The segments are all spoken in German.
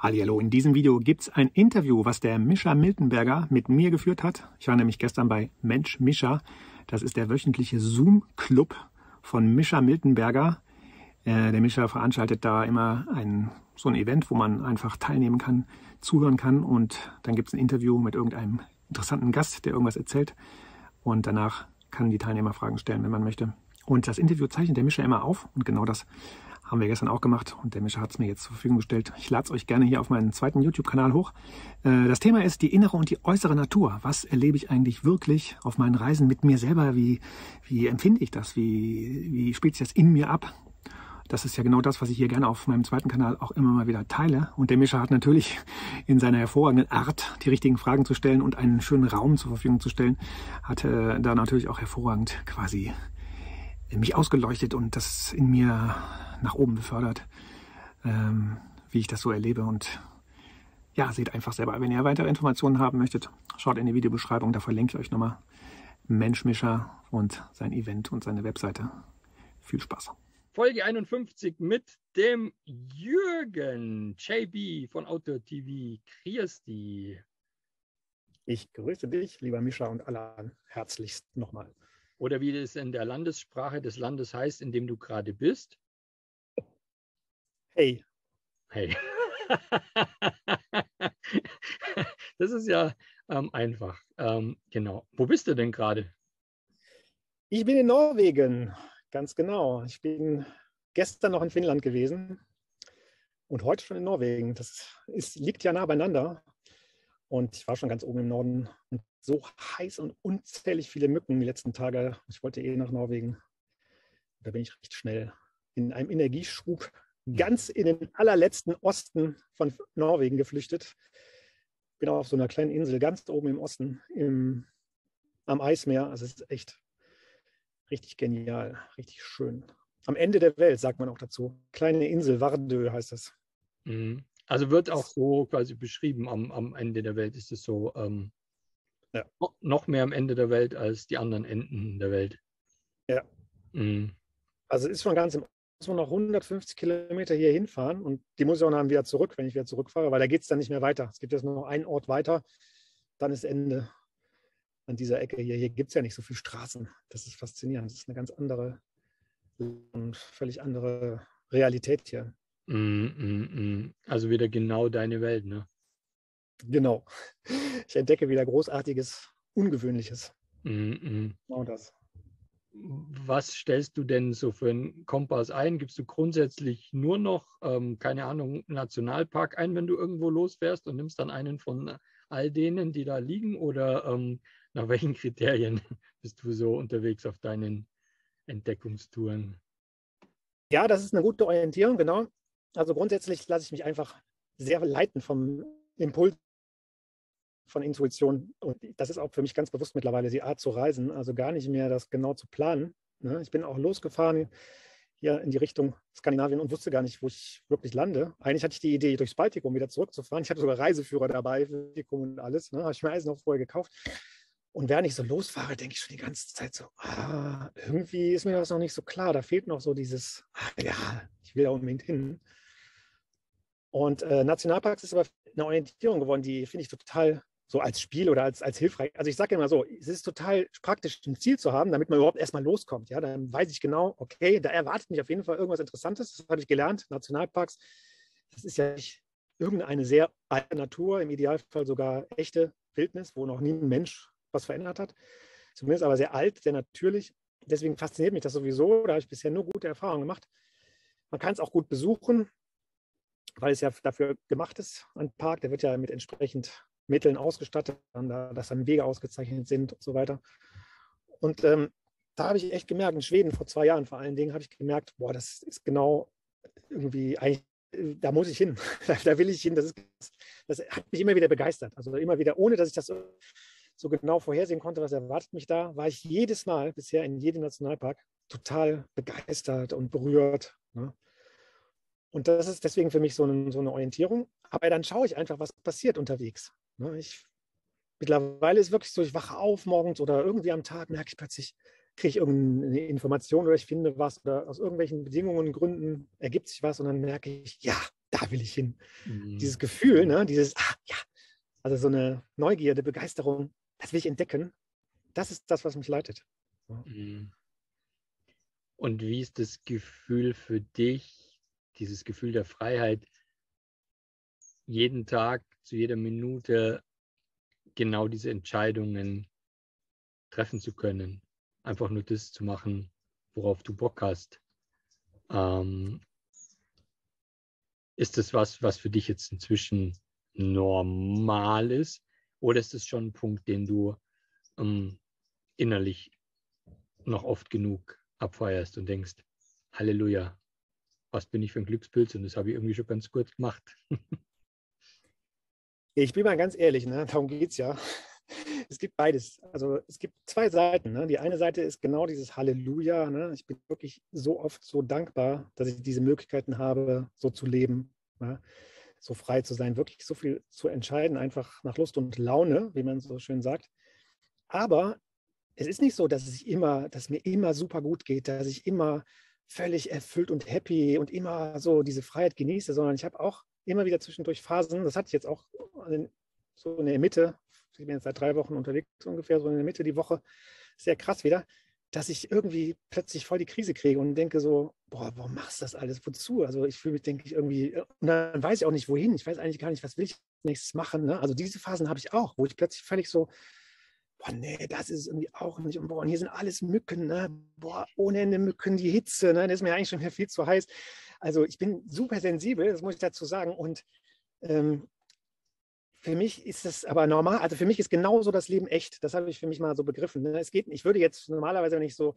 Hallo, in diesem Video gibt es ein Interview, was der Mischa Miltenberger mit mir geführt hat. Ich war nämlich gestern bei Mensch Mischa. Das ist der wöchentliche Zoom-Club von Mischa Miltenberger. Äh, der Mischa veranstaltet da immer ein, so ein Event, wo man einfach teilnehmen kann, zuhören kann und dann gibt es ein Interview mit irgendeinem interessanten Gast, der irgendwas erzählt und danach kann die Teilnehmer Fragen stellen, wenn man möchte. Und das Interview zeichnet der Mischa immer auf und genau das haben wir gestern auch gemacht und der Mischa hat es mir jetzt zur Verfügung gestellt. Ich lade es euch gerne hier auf meinen zweiten YouTube-Kanal hoch. Äh, das Thema ist die innere und die äußere Natur. Was erlebe ich eigentlich wirklich auf meinen Reisen mit mir selber? Wie, wie empfinde ich das? Wie, wie spielt sich das in mir ab? Das ist ja genau das, was ich hier gerne auf meinem zweiten Kanal auch immer mal wieder teile. Und der Mischa hat natürlich in seiner hervorragenden Art, die richtigen Fragen zu stellen und einen schönen Raum zur Verfügung zu stellen, hat äh, da natürlich auch hervorragend quasi mich ausgeleuchtet und das in mir nach oben befördert, ähm, wie ich das so erlebe. Und ja, seht einfach selber. Wenn ihr weitere Informationen haben möchtet, schaut in die Videobeschreibung, da verlinke ich euch nochmal Menschmischer und sein Event und seine Webseite. Viel Spaß. Folge 51 mit dem Jürgen JB von Outdoor TV. Christi. Ich grüße dich, lieber Mischa, und alle herzlichst nochmal. Oder wie es in der Landessprache des Landes heißt, in dem du gerade bist. Hey. Hey. das ist ja ähm, einfach. Ähm, genau. Wo bist du denn gerade? Ich bin in Norwegen, ganz genau. Ich bin gestern noch in Finnland gewesen und heute schon in Norwegen. Das ist, liegt ja nah beieinander. Und ich war schon ganz oben im Norden und so heiß und unzählig viele Mücken die letzten Tage. Ich wollte eh nach Norwegen. Da bin ich recht schnell in einem Energieschub ganz in den allerletzten Osten von Norwegen geflüchtet. Bin auch auf so einer kleinen Insel ganz oben im Osten, im, am Eismeer. Also es ist echt richtig genial, richtig schön. Am Ende der Welt, sagt man auch dazu. Kleine Insel, Vardö heißt das. Mhm. Also wird auch so quasi beschrieben, am, am Ende der Welt ist es so ähm, ja. noch mehr am Ende der Welt als die anderen Enden der Welt. Ja. Mhm. Also ist schon ganz im muss man noch 150 Kilometer hier hinfahren und die muss ich auch dann wieder zurück, wenn ich wieder zurückfahre, weil da geht es dann nicht mehr weiter. Es gibt jetzt nur noch einen Ort weiter, dann ist Ende an dieser Ecke hier. Hier gibt es ja nicht so viele Straßen. Das ist faszinierend. Das ist eine ganz andere und völlig andere Realität hier. Mm, mm, mm. Also wieder genau deine Welt, ne? Genau. Ich entdecke wieder Großartiges, Ungewöhnliches. Genau das. Was stellst du denn so für einen Kompass ein? Gibst du grundsätzlich nur noch, ähm, keine Ahnung, Nationalpark ein, wenn du irgendwo losfährst und nimmst dann einen von all denen, die da liegen? Oder ähm, nach welchen Kriterien bist du so unterwegs auf deinen Entdeckungstouren? Ja, das ist eine gute Orientierung, genau. Also grundsätzlich lasse ich mich einfach sehr leiten vom Impuls von Intuition. Und das ist auch für mich ganz bewusst mittlerweile die Art zu reisen, also gar nicht mehr das genau zu planen. Ne? Ich bin auch losgefahren hier in die Richtung Skandinavien und wusste gar nicht, wo ich wirklich lande. Eigentlich hatte ich die Idee, durchs Baltikum wieder zurückzufahren. Ich hatte sogar Reiseführer dabei, Baltikum und alles. Ne? Habe ich mir alles noch vorher gekauft. Und während ich so losfahre, denke ich schon die ganze Zeit so, ah, irgendwie ist mir das noch nicht so klar. Da fehlt noch so dieses, ah, ja, ich will da unbedingt hin. Und äh, Nationalparks ist aber eine Orientierung geworden, die finde ich total so als Spiel oder als, als hilfreich. Also ich sage immer so, es ist total praktisch, ein Ziel zu haben, damit man überhaupt erstmal loskommt. Ja, dann weiß ich genau, okay, da erwartet mich auf jeden Fall irgendwas Interessantes. Das habe ich gelernt. Nationalparks, das ist ja nicht irgendeine sehr alte Natur, im Idealfall sogar echte Wildnis, wo noch nie ein Mensch was verändert hat. Zumindest aber sehr alt, sehr natürlich. Deswegen fasziniert mich das sowieso. Da habe ich bisher nur gute Erfahrungen gemacht. Man kann es auch gut besuchen, weil es ja dafür gemacht ist, ein Park. Der wird ja mit entsprechend Mitteln ausgestattet, dass dann Wege ausgezeichnet sind und so weiter. Und ähm, da habe ich echt gemerkt, in Schweden vor zwei Jahren vor allen Dingen, habe ich gemerkt, boah, das ist genau irgendwie eigentlich, da muss ich hin, da, will ich hin. Das, ist, das hat mich immer wieder begeistert. Also immer wieder, ohne dass ich das so genau vorhersehen konnte, was erwartet mich da, war ich jedes Mal bisher in jedem Nationalpark total begeistert und berührt. Ne? Und das ist deswegen für mich so eine, so eine Orientierung. Aber dann schaue ich einfach, was passiert unterwegs. Ne? Ich, mittlerweile ist es wirklich so, ich wache auf morgens oder irgendwie am Tag, merke ich plötzlich, kriege ich irgendeine Information oder ich finde was oder aus irgendwelchen Bedingungen, Gründen ergibt sich was und dann merke ich, ja, da will ich hin. Mhm. Dieses Gefühl, ne, dieses, ah, ja, also so eine Neugierde, Begeisterung, das will ich entdecken. Das ist das, was mich leitet. Mhm. Und wie ist das Gefühl für dich, dieses Gefühl der Freiheit, jeden Tag, zu jeder Minute genau diese Entscheidungen treffen zu können? Einfach nur das zu machen, worauf du Bock hast. Ähm, ist das was, was für dich jetzt inzwischen normal ist? Oder ist das schon ein Punkt, den du ähm, innerlich noch oft genug abfeierst und denkst, Halleluja, was bin ich für ein Glückspilz und das habe ich irgendwie schon ganz gut gemacht. ich bin mal ganz ehrlich, ne? darum geht es ja. Es gibt beides. Also es gibt zwei Seiten. Ne? Die eine Seite ist genau dieses Halleluja. Ne? Ich bin wirklich so oft so dankbar, dass ich diese Möglichkeiten habe, so zu leben. Ne? So frei zu sein, wirklich so viel zu entscheiden, einfach nach Lust und Laune, wie man so schön sagt. Aber es ist nicht so, dass es immer, dass mir immer super gut geht, dass ich immer völlig erfüllt und happy und immer so diese Freiheit genieße, sondern ich habe auch immer wieder zwischendurch Phasen, das hatte ich jetzt auch so in der Mitte, ich bin jetzt seit drei Wochen unterwegs ungefähr, so in der Mitte die Woche, sehr krass wieder, dass ich irgendwie plötzlich voll die Krise kriege und denke so, boah, warum machst du das alles? Wozu? Also ich fühle mich, denke ich, irgendwie, äh, und dann weiß ich auch nicht, wohin. Ich weiß eigentlich gar nicht, was will ich nächstes machen. Ne? Also diese Phasen habe ich auch, wo ich plötzlich völlig so, boah, nee, das ist irgendwie auch nicht. Und boah, und hier sind alles Mücken, ne? Boah, ohne Ende Mücken, die Hitze, ne? Das ist mir eigentlich schon viel zu heiß. Also ich bin super sensibel, das muss ich dazu sagen. Und ähm, für mich ist das aber normal. Also für mich ist genauso das Leben echt. Das habe ich für mich mal so begriffen. Ne? Es geht, ich würde jetzt normalerweise, wenn ich so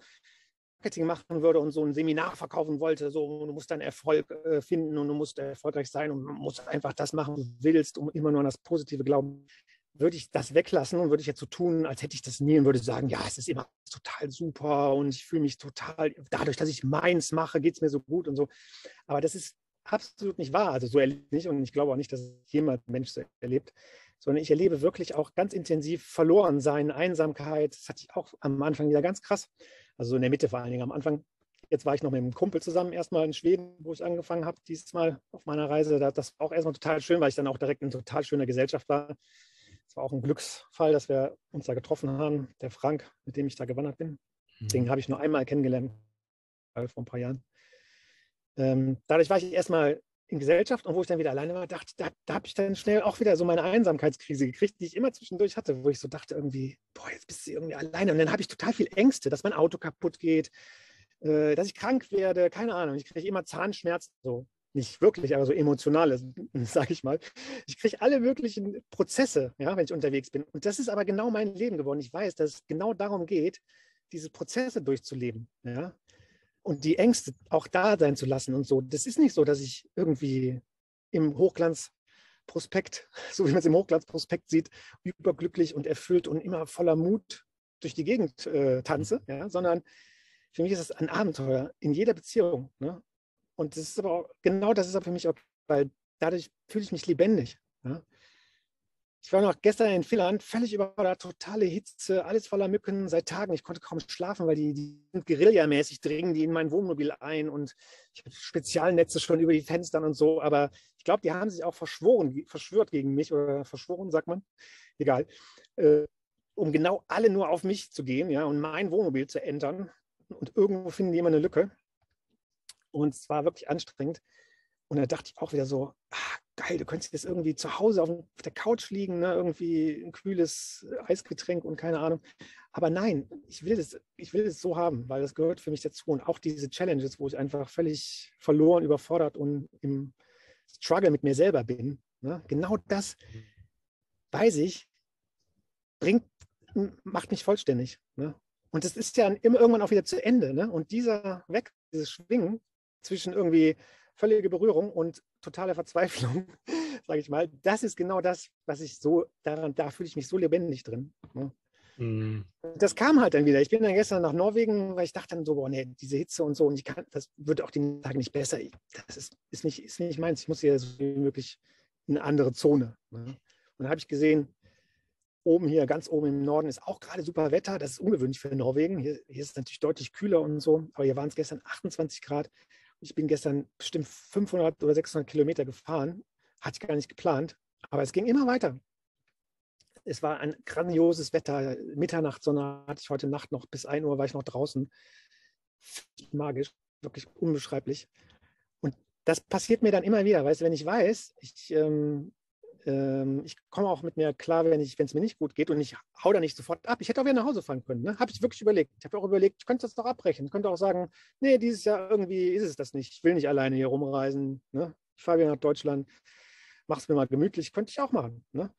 Marketing machen würde und so ein Seminar verkaufen wollte, so du musst deinen Erfolg äh, finden und du musst erfolgreich sein und musst einfach das machen, was du willst, um immer nur an das Positive glauben, würde ich das weglassen und würde ich jetzt so tun, als hätte ich das nie und würde sagen, ja, es ist immer total super und ich fühle mich total, dadurch, dass ich meins mache, geht es mir so gut und so. Aber das ist absolut nicht wahr. Also so erlebe ich nicht und ich glaube auch nicht, dass jemand Mensch so erlebt, sondern ich erlebe wirklich auch ganz intensiv Verlorensein, Einsamkeit. Das hatte ich auch am Anfang wieder ganz krass. Also so in der Mitte vor allen Dingen. Am Anfang, jetzt war ich noch mit einem Kumpel zusammen, erstmal in Schweden, wo ich angefangen habe, dieses Mal auf meiner Reise. Das war auch erstmal total schön, weil ich dann auch direkt in total schöner Gesellschaft war. Es war auch ein Glücksfall, dass wir uns da getroffen haben. Der Frank, mit dem ich da gewandert bin. Mhm. Den habe ich nur einmal kennengelernt, vor ein paar Jahren. Ähm, dadurch war ich erstmal in Gesellschaft und wo ich dann wieder alleine war, dachte, da, da habe ich dann schnell auch wieder so meine Einsamkeitskrise gekriegt, die ich immer zwischendurch hatte, wo ich so dachte irgendwie, boah, jetzt bist du irgendwie alleine. Und dann habe ich total viel Ängste, dass mein Auto kaputt geht, äh, dass ich krank werde, keine Ahnung. Ich kriege immer Zahnschmerzen, so nicht wirklich, aber so emotionale, sage ich mal. Ich kriege alle möglichen Prozesse, ja, wenn ich unterwegs bin. Und das ist aber genau mein Leben geworden. Ich weiß, dass es genau darum geht, diese Prozesse durchzuleben. Ja? Und die Ängste auch da sein zu lassen und so. Das ist nicht so, dass ich irgendwie im Hochglanzprospekt, so wie man es im Hochglanzprospekt sieht, überglücklich und erfüllt und immer voller Mut durch die Gegend äh, tanze, ja, sondern für mich ist es ein Abenteuer in jeder Beziehung. Ne? Und das ist aber auch, genau das ist aber für mich auch, weil dadurch fühle ich mich lebendig. Ja? Ich war noch gestern in Finnland, völlig überfordert, totale Hitze, alles voller Mücken seit Tagen. Ich konnte kaum schlafen, weil die, die Guerillamäßig dringen die in mein Wohnmobil ein und ich habe Spezialnetze schon über die Fenstern und so. Aber ich glaube, die haben sich auch verschworen, verschwört gegen mich oder verschworen, sagt man. Egal. Äh, um genau alle nur auf mich zu gehen ja, und mein Wohnmobil zu entern. Und irgendwo finden die immer eine Lücke. Und es war wirklich anstrengend. Und da dachte ich auch wieder so, ah, geil, du könntest jetzt irgendwie zu Hause auf, der Couch liegen, ne? irgendwie ein kühles Eisgetränk und keine Ahnung. Aber nein, ich will es so haben, weil das gehört für mich dazu. Und auch diese Challenges, wo ich einfach völlig verloren, überfordert und im Struggle mit mir selber bin, ne? genau das weiß ich, bringt, macht mich vollständig. Ne? Und das ist ja immer irgendwann auch wieder zu Ende. Ne? Und dieser Weg, dieses Schwingen zwischen irgendwie völlige Berührung und totale Verzweiflung, sage ich mal. Das ist genau das, was ich so daran, da fühle ich mich so lebendig drin. Ne? Mhm. Das kam halt dann wieder. Ich bin dann gestern nach Norwegen, weil ich dachte dann so, boah, nee, diese Hitze und so, und ich kann, das wird auch den Tag nicht besser. Das ist, ist, nicht, ist nicht meins. Ich muss hier so wie möglich in eine andere Zone. Ne? Und dann habe ich gesehen, oben hier, ganz oben im Norden, ist auch gerade super Wetter. Das ist ungewöhnlich für Norwegen. Hier, hier ist es natürlich deutlich kühler und so. Aber hier waren es gestern 28 Grad. Ich bin gestern bestimmt 500 oder 600 Kilometer gefahren. Hatte ich gar nicht geplant. Aber es ging immer weiter. Es war ein grandioses Wetter. Mitternachtssonne hatte ich heute Nacht noch. Bis 1 Uhr war ich noch draußen. Magisch, wirklich unbeschreiblich. Und das passiert mir dann immer wieder. Weißt du, wenn ich weiß, ich ähm, ähm, ich komme auch mit mir klar, wenn es mir nicht gut geht und ich hau da nicht sofort ab. Ich hätte auch wieder nach Hause fahren können. Ne? Habe ich wirklich überlegt. Ich habe auch überlegt, ich könnte das doch abbrechen. Ich könnte auch sagen, nee, dieses Jahr irgendwie ist es das nicht. Ich will nicht alleine hier rumreisen. Ne? Ich fahre wieder nach Deutschland, mache es mir mal gemütlich. Könnte ich auch machen. Ne?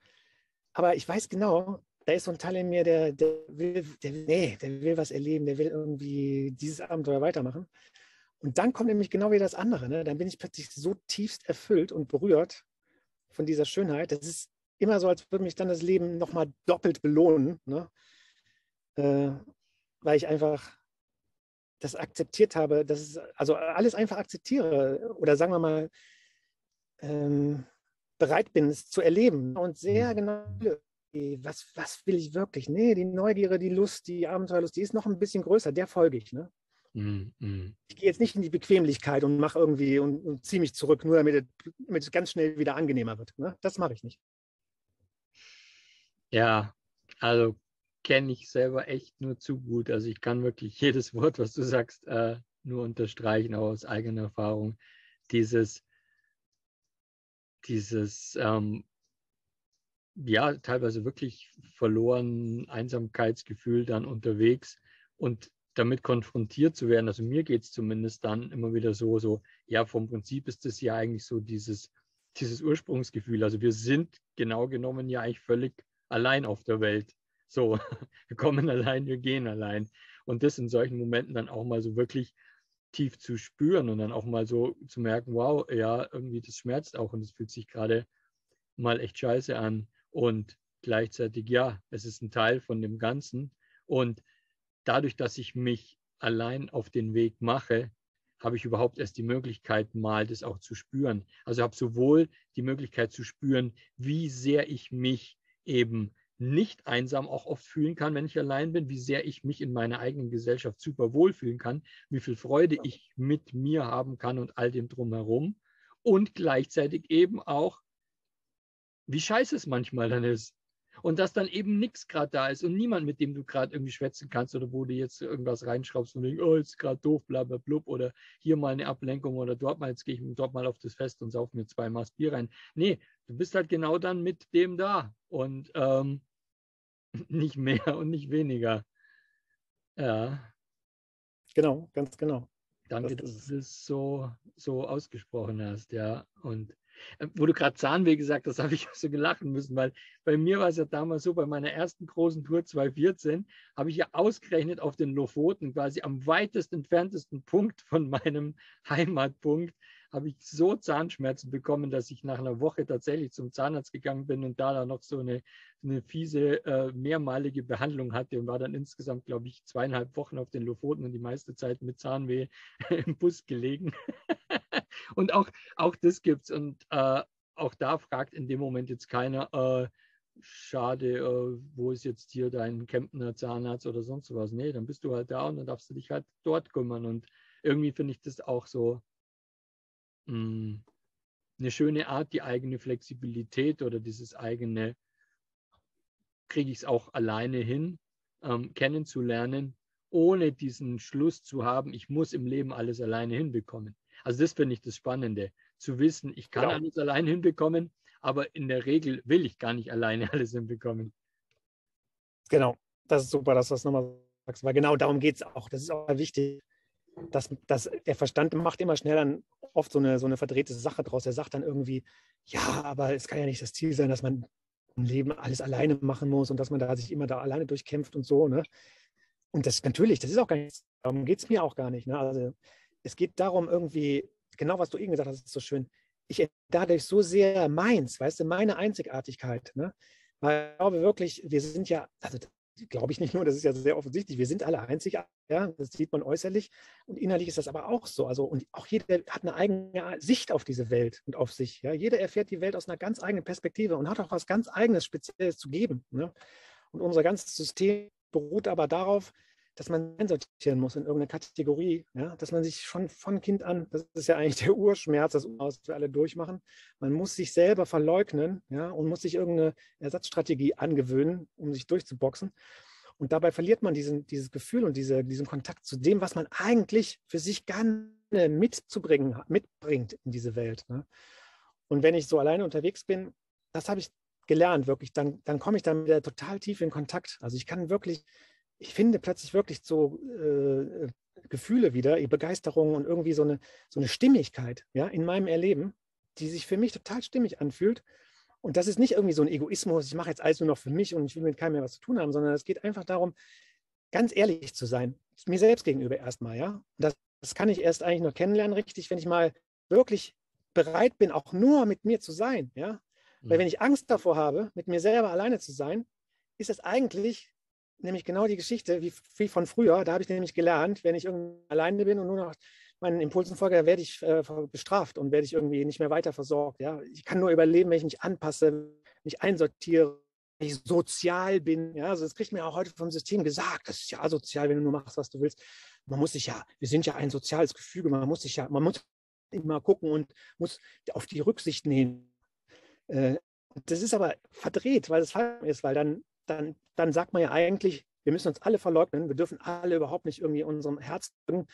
Aber ich weiß genau, da ist so ein Teil in mir, der, der, will, der, nee, der will was erleben, der will irgendwie dieses Abenteuer weitermachen. Und dann kommt nämlich genau wieder das andere. Ne? Dann bin ich plötzlich so tiefst erfüllt und berührt, von dieser Schönheit. Das ist immer so, als würde mich dann das Leben nochmal doppelt belohnen, ne? äh, weil ich einfach das akzeptiert habe, dass es, also alles einfach akzeptiere oder sagen wir mal, ähm, bereit bin, es zu erleben und sehr mhm. genau, was, was will ich wirklich? Nee, die Neugierde, die Lust, die Abenteuerlust, die ist noch ein bisschen größer, der folge ich. Ne? Mm, mm. Ich gehe jetzt nicht in die Bequemlichkeit und mache irgendwie und, und ziehe mich zurück, nur damit, damit, es ganz schnell wieder angenehmer wird. Ne? Das mache ich nicht. Ja, also kenne ich selber echt nur zu gut. Also ich kann wirklich jedes Wort, was du sagst, äh, nur unterstreichen, auch aus eigener Erfahrung. Dieses, dieses, ähm, ja, teilweise wirklich verloren Einsamkeitsgefühl dann unterwegs und damit konfrontiert zu werden. Also mir geht es zumindest dann immer wieder so, so, ja, vom Prinzip ist es ja eigentlich so dieses, dieses Ursprungsgefühl. Also wir sind genau genommen ja eigentlich völlig allein auf der Welt. So, wir kommen allein, wir gehen allein. Und das in solchen Momenten dann auch mal so wirklich tief zu spüren und dann auch mal so zu merken, wow, ja, irgendwie das schmerzt auch und es fühlt sich gerade mal echt scheiße an. Und gleichzeitig, ja, es ist ein Teil von dem Ganzen. Und dadurch, dass ich mich allein auf den Weg mache, habe ich überhaupt erst die Möglichkeit, mal das auch zu spüren. Also habe sowohl die Möglichkeit zu spüren, wie sehr ich mich eben nicht einsam auch oft fühlen kann, wenn ich allein bin, wie sehr ich mich in meiner eigenen Gesellschaft super wohl fühlen kann, wie viel Freude ich mit mir haben kann und all dem drumherum und gleichzeitig eben auch, wie scheiße es manchmal dann ist und dass dann eben nichts gerade da ist und niemand, mit dem du gerade irgendwie schwätzen kannst oder wo du jetzt irgendwas reinschraubst und denkst, oh, ist gerade doof, bla bla blub oder hier mal eine Ablenkung oder dort mal, jetzt gehe ich dort mal auf das Fest und sauf mir zwei Maß Bier rein. Nee, du bist halt genau dann mit dem da und ähm, nicht mehr und nicht weniger. Ja. Genau, ganz genau. Danke, das dass du das so, so ausgesprochen hast, ja. Und wo du gerade Zahnweh gesagt hast, habe ich so gelachen müssen, weil bei mir war es ja damals so, bei meiner ersten großen Tour 2014 habe ich ja ausgerechnet auf den Lofoten, quasi am weitest entferntesten Punkt von meinem Heimatpunkt, habe ich so Zahnschmerzen bekommen, dass ich nach einer Woche tatsächlich zum Zahnarzt gegangen bin und da dann noch so eine, eine fiese äh, mehrmalige Behandlung hatte und war dann insgesamt, glaube ich, zweieinhalb Wochen auf den Lofoten und die meiste Zeit mit Zahnweh im Bus gelegen. und auch, auch das es. Und äh, auch da fragt in dem Moment jetzt keiner, äh, schade, äh, wo ist jetzt hier dein Kempner Zahnarzt oder sonst was. Nee, dann bist du halt da und dann darfst du dich halt dort kümmern. Und irgendwie finde ich das auch so mh, hm, eine schöne Art, die eigene Flexibilität oder dieses eigene, kriege ich es auch alleine hin, ähm, kennenzulernen, ohne diesen Schluss zu haben, ich muss im Leben alles alleine hinbekommen. Also das finde ich das Spannende, zu wissen, ich kann genau. alles allein hinbekommen, aber in der Regel will ich gar nicht alleine alles hinbekommen. Genau, das ist super, dass du das nochmal sagst, weil genau darum geht es auch. Das ist auch wichtig, dass, dass der Verstand macht immer schnell dann oft so eine, so eine verdrehte Sache draus. Er sagt dann irgendwie, ja, aber es kann ja nicht das Ziel sein, dass man im Leben alles alleine machen muss und dass man da sich immer da alleine durchkämpft und so. Ne? Und das natürlich, das ist auch gar nicht, darum geht es mir auch gar nicht. Ne? Also es geht darum, irgendwie, genau was du eben gesagt hast, ist so schön. Ich dadurch so sehr meins, weißt du, meine Einzigartigkeit. Ne? Weil ich glaube wirklich, wir sind ja, also glaube ich nicht nur, das ist ja sehr offensichtlich, wir sind alle einzigartig, ja, das sieht man äußerlich und innerlich ist das aber auch so. Also und auch jeder hat eine eigene Sicht auf diese Welt und auf sich. Ja. Jeder erfährt die Welt aus einer ganz eigenen Perspektive und hat auch was ganz Eigenes, Spezielles zu geben. Ne? Und unser ganzes System beruht aber darauf, dass man einsortieren muss in irgendeine Kategorie, ja, dass man sich schon von Kind an, das ist ja eigentlich der Urschmerz, das was wir alle durchmachen, man muss sich selber verleugnen, ja, und muss sich irgendeine Ersatzstrategie angewöhnen, um sich durchzuboxen. Und dabei verliert man diesen, dieses Gefühl und diese, diesen Kontakt zu dem, was man eigentlich für sich gerne mitzubringen, mitbringt in diese Welt. Ne? Und wenn ich so alleine unterwegs bin, das habe ich gelernt, wirklich, dann, dann komme ich dann wieder total tief in Kontakt. Also ich kann wirklich ich finde plötzlich wirklich so äh, Gefühle wieder, Begeisterung und irgendwie so eine, so eine Stimmigkeit ja, in meinem Erleben, die sich für mich total stimmig anfühlt. Und das ist nicht irgendwie so ein Egoismus, ich mache jetzt alles nur noch für mich und ich will mit keinem mehr was zu tun haben, sondern es geht einfach darum, ganz ehrlich zu sein, mir selbst gegenüber erstmal, ja. Und das, das kann ich erst eigentlich nur kennenlernen, richtig, wenn ich mal wirklich bereit bin, auch nur mit mir zu sein, ja. Weil mhm. wenn ich Angst davor habe, mit mir selber alleine zu sein, ist das eigentlich nämlich genau die Geschichte wie, wie von früher. Da habe ich nämlich gelernt, wenn ich irgendwie alleine bin und nur noch meinen Impulsen folge, dann werde ich äh, bestraft und werde ich irgendwie nicht mehr weiter versorgt. Ja? Ich kann nur überleben, wenn ich mich anpasse, mich einsortiere, wenn ich sozial bin. Ja? Also das kriegt mir auch heute vom System gesagt. Das ist ja asozial, wenn du nur machst, was du willst. Man muss sich ja, wir sind ja ein soziales Gefüge, man muss sich ja, man muss immer gucken und muss auf die Rücksicht nehmen. Äh, das ist aber verdreht, weil es falsch ist, weil dann dann, dann sagt man ja eigentlich, wir müssen uns alle verleugnen, wir dürfen alle überhaupt nicht irgendwie unserem Herz drücken,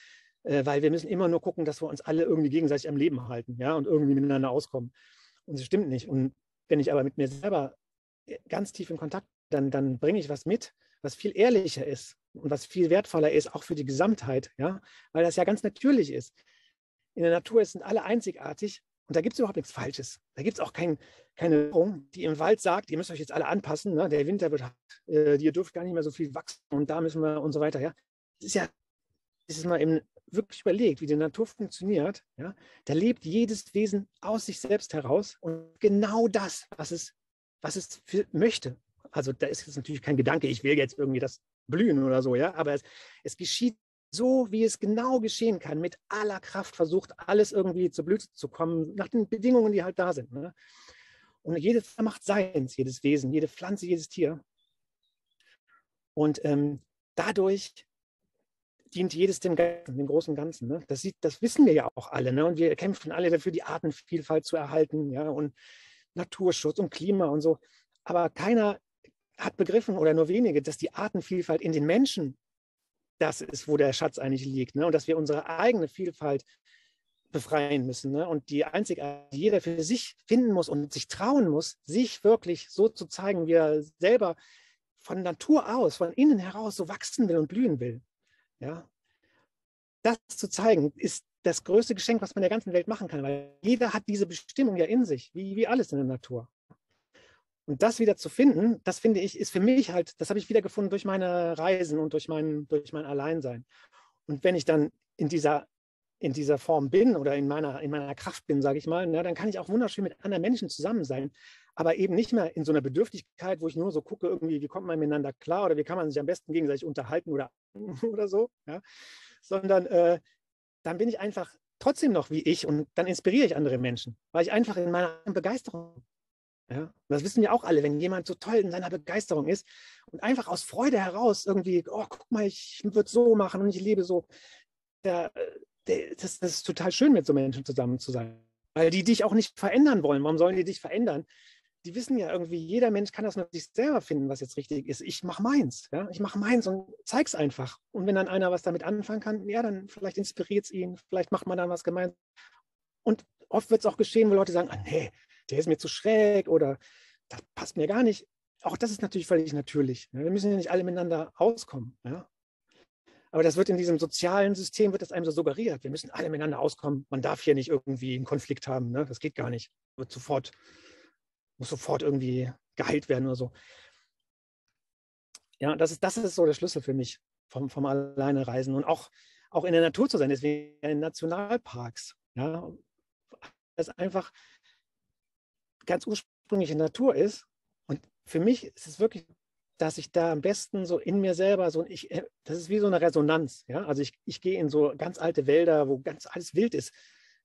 äh, weil wir müssen immer nur gucken, dass wir uns alle irgendwie gegenseitig am Leben halten ja, und irgendwie miteinander auskommen. Und das stimmt nicht. Und wenn ich aber mit mir selber ganz tief in Kontakt dann, dann bringe ich was mit, was viel ehrlicher ist und was viel wertvoller ist, auch für die Gesamtheit, ja, weil das ja ganz natürlich ist. In der Natur sind alle einzigartig und da gibt es überhaupt nichts Falsches. Da gibt es auch kein, keine Währung, die im Wald sagt, ihr müsst euch jetzt alle anpassen, ne? der Winter wird hart, äh, ihr dürft gar nicht mehr so viel wachsen und da müssen wir und so weiter. Ja? Das ist ja, das ist mal eben wirklich überlegt, wie die Natur funktioniert. Ja? Da lebt jedes Wesen aus sich selbst heraus und genau das, was es, was es für, möchte. Also da ist jetzt natürlich kein Gedanke, ich will jetzt irgendwie das blühen oder so, ja, aber es, es geschieht so wie es genau geschehen kann, mit aller Kraft versucht, alles irgendwie zur Blüte zu kommen, nach den Bedingungen, die halt da sind. Ne? Und jedes macht seins, jedes Wesen, jede Pflanze, jedes Tier. Und ähm, dadurch dient jedes dem Ganzen, dem großen Ganzen. Ne? Das, sieht, das wissen wir ja auch alle. Ne? Und wir kämpfen alle dafür, die Artenvielfalt zu erhalten ja? und Naturschutz und Klima und so. Aber keiner hat begriffen oder nur wenige, dass die Artenvielfalt in den Menschen das ist, wo der Schatz eigentlich liegt. Ne? Und dass wir unsere eigene Vielfalt befreien müssen. Ne? Und die einzige, die jeder für sich finden muss und sich trauen muss, sich wirklich so zu zeigen, wie er selber von Natur aus, von innen heraus so wachsen will und blühen will. Ja? Das zu zeigen, ist das größte Geschenk, was man der ganzen Welt machen kann, weil jeder hat diese Bestimmung ja in sich, wie, wie alles in der Natur. Und das wieder zu finden, das finde ich, ist für mich halt, das habe ich wiedergefunden durch meine Reisen und durch mein, durch mein Alleinsein. Und wenn ich dann in dieser, in dieser Form bin oder in meiner, in meiner Kraft bin, sage ich mal, na, dann kann ich auch wunderschön mit anderen Menschen zusammen sein. Aber eben nicht mehr in so einer Bedürftigkeit, wo ich nur so gucke, irgendwie, wie kommt man miteinander klar oder wie kann man sich am besten gegenseitig unterhalten oder, oder so, ja? sondern äh, dann bin ich einfach trotzdem noch wie ich und dann inspiriere ich andere Menschen, weil ich einfach in meiner Begeisterung ja, das wissen wir auch alle, wenn jemand so toll in seiner Begeisterung ist und einfach aus Freude heraus irgendwie, oh, guck mal, ich würde so machen und ich lebe so. Der, der, das, das ist total schön, mit so Menschen zusammen zu sein, weil die dich auch nicht verändern wollen. Warum sollen die dich verändern? Die wissen ja irgendwie, jeder Mensch kann das nur sich selber finden, was jetzt richtig ist. Ich mache meins, ja, ich mache meins und zeig's einfach. Und wenn dann einer was damit anfangen kann, ja, dann vielleicht inspiriert es ihn, vielleicht macht man dann was gemeinsam. Und oft wird es auch geschehen, wo Leute sagen, ah, nee, der ist mir zu schräg oder das passt mir gar nicht. Auch das ist natürlich völlig natürlich. Wir müssen ja nicht alle miteinander auskommen. Ja? Aber das wird in diesem sozialen System, wird das einem so suggeriert. Wir müssen alle miteinander auskommen. Man darf hier nicht irgendwie einen Konflikt haben. Ne? Das geht gar nicht. Wird sofort, muss sofort irgendwie geheilt werden oder so. Ja, das ist, das ist so der Schlüssel für mich vom, vom Alleine reisen und auch, auch in der Natur zu sein, deswegen in Nationalparks. Ja, das einfach ganz ursprüngliche Natur ist. Und für mich ist es wirklich dass ich da am besten so in mir selber so, ich, äh, das ist wie so eine Resonanz. Ja? Also ich, ich gehe in so ganz alte Wälder, wo ganz alles wild ist.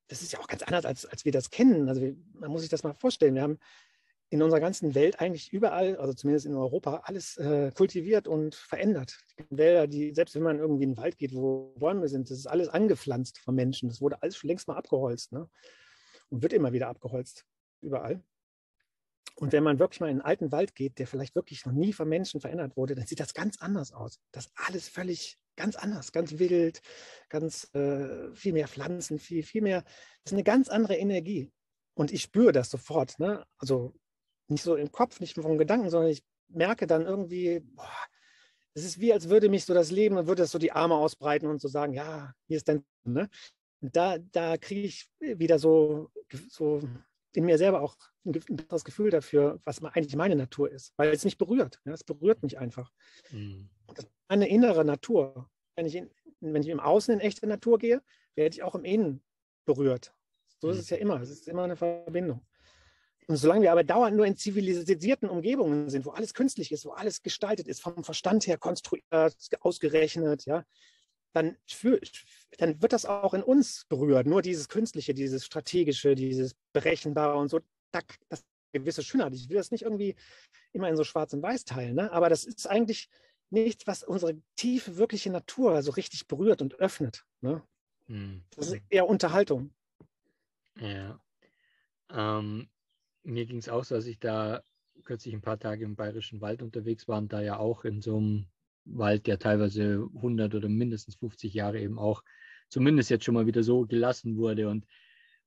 Das ist ja auch ganz anders, als, als wir das kennen. Also man muss sich das mal vorstellen. Wir haben in unserer ganzen Welt eigentlich überall, also zumindest in Europa, alles äh, kultiviert und verändert. Die Wälder, die, selbst wenn man irgendwie in den Wald geht, wo Bäume sind, das ist alles angepflanzt von Menschen. Das wurde alles schon längst mal abgeholzt ne? und wird immer wieder abgeholzt, überall. Und wenn man wirklich mal in einen alten Wald geht, der vielleicht wirklich noch nie von Menschen verändert wurde, dann sieht das ganz anders aus. Das alles völlig ganz anders, ganz wild, ganz äh, viel mehr Pflanzen, viel, viel mehr. Das ist eine ganz andere Energie. Und ich spüre das sofort. Ne? Also nicht so im Kopf, nicht vom Gedanken, sondern ich merke dann irgendwie, es ist wie, als würde mich so das Leben, und würde das so die Arme ausbreiten und so sagen, ja, hier ist dein, ne? Da, da kriege ich wieder so, so in mir selber auch ein das Gefühl dafür, was eigentlich meine Natur ist, weil es mich berührt. Ja, es berührt mich einfach. Mhm. Das ist eine innere Natur. Wenn ich, in, wenn ich im Außen in echte Natur gehe, werde ich auch im Innen berührt. So mhm. ist es ja immer. Es ist immer eine Verbindung. Und solange wir aber dauernd nur in zivilisierten Umgebungen sind, wo alles künstlich ist, wo alles gestaltet ist, vom Verstand her konstruiert, ausgerechnet, ja, dann, für, dann wird das auch in uns berührt. Nur dieses Künstliche, dieses Strategische, dieses Berechenbare und so, das ist eine gewisse Schönheit. Ich will das nicht irgendwie immer in so schwarz und weiß teilen, ne? aber das ist eigentlich nichts, was unsere tiefe, wirkliche Natur so richtig berührt und öffnet. Ne? Hm. Das ist eher Unterhaltung. Ja. Ähm, mir ging es auch so, als ich da kürzlich ein paar Tage im Bayerischen Wald unterwegs war und da ja auch in so einem Wald, der teilweise 100 oder mindestens 50 Jahre eben auch zumindest jetzt schon mal wieder so gelassen wurde und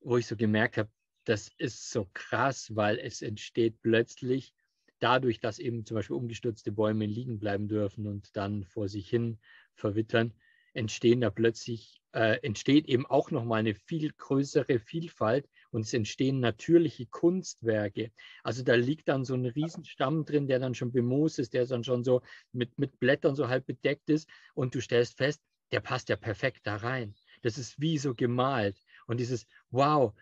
wo ich so gemerkt habe, das ist so krass, weil es entsteht plötzlich dadurch, dass eben zum Beispiel umgestürzte Bäume liegen bleiben dürfen und dann vor sich hin verwittern, entstehen da plötzlich, äh, entsteht eben auch nochmal eine viel größere Vielfalt und es entstehen natürliche Kunstwerke. Also da liegt dann so ein Riesenstamm drin, der dann schon bemoost ist, der dann schon so mit, mit Blättern so halb bedeckt ist und du stellst fest, der passt ja perfekt da rein. Das ist wie so gemalt. Und dieses, wow,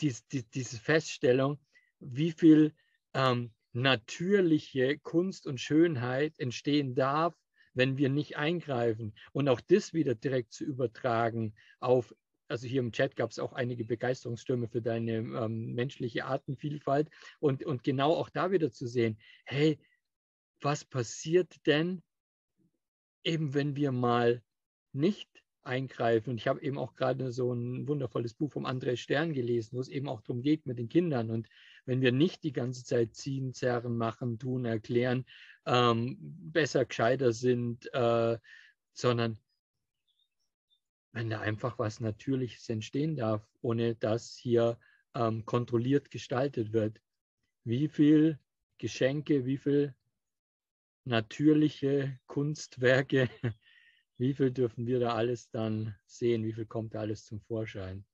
dies, dies, diese Feststellung, wie viel ähm, natürliche Kunst und Schönheit entstehen darf, wenn wir nicht eingreifen. Und auch das wieder direkt zu übertragen auf also hier im Chat gab es auch einige Begeisterungsstürme für deine ähm, menschliche Artenvielfalt und, und genau auch da wieder zu sehen, hey, was passiert denn eben, wenn wir mal nicht eingreifen? Und ich habe eben auch gerade so ein wundervolles Buch vom André Stern gelesen, wo es eben auch darum geht mit den Kindern. Und wenn wir nicht die ganze Zeit ziehen, zerren, machen, tun, erklären, ähm, besser, gescheiter sind, äh, sondern wenn da einfach was Natürliches entstehen darf, ohne dass hier ähm, kontrolliert gestaltet wird. Wie viel Geschenke, wie viel natürliche Kunstwerke, wie viel dürfen wir da alles dann sehen, wie viel kommt da alles zum Vorschein.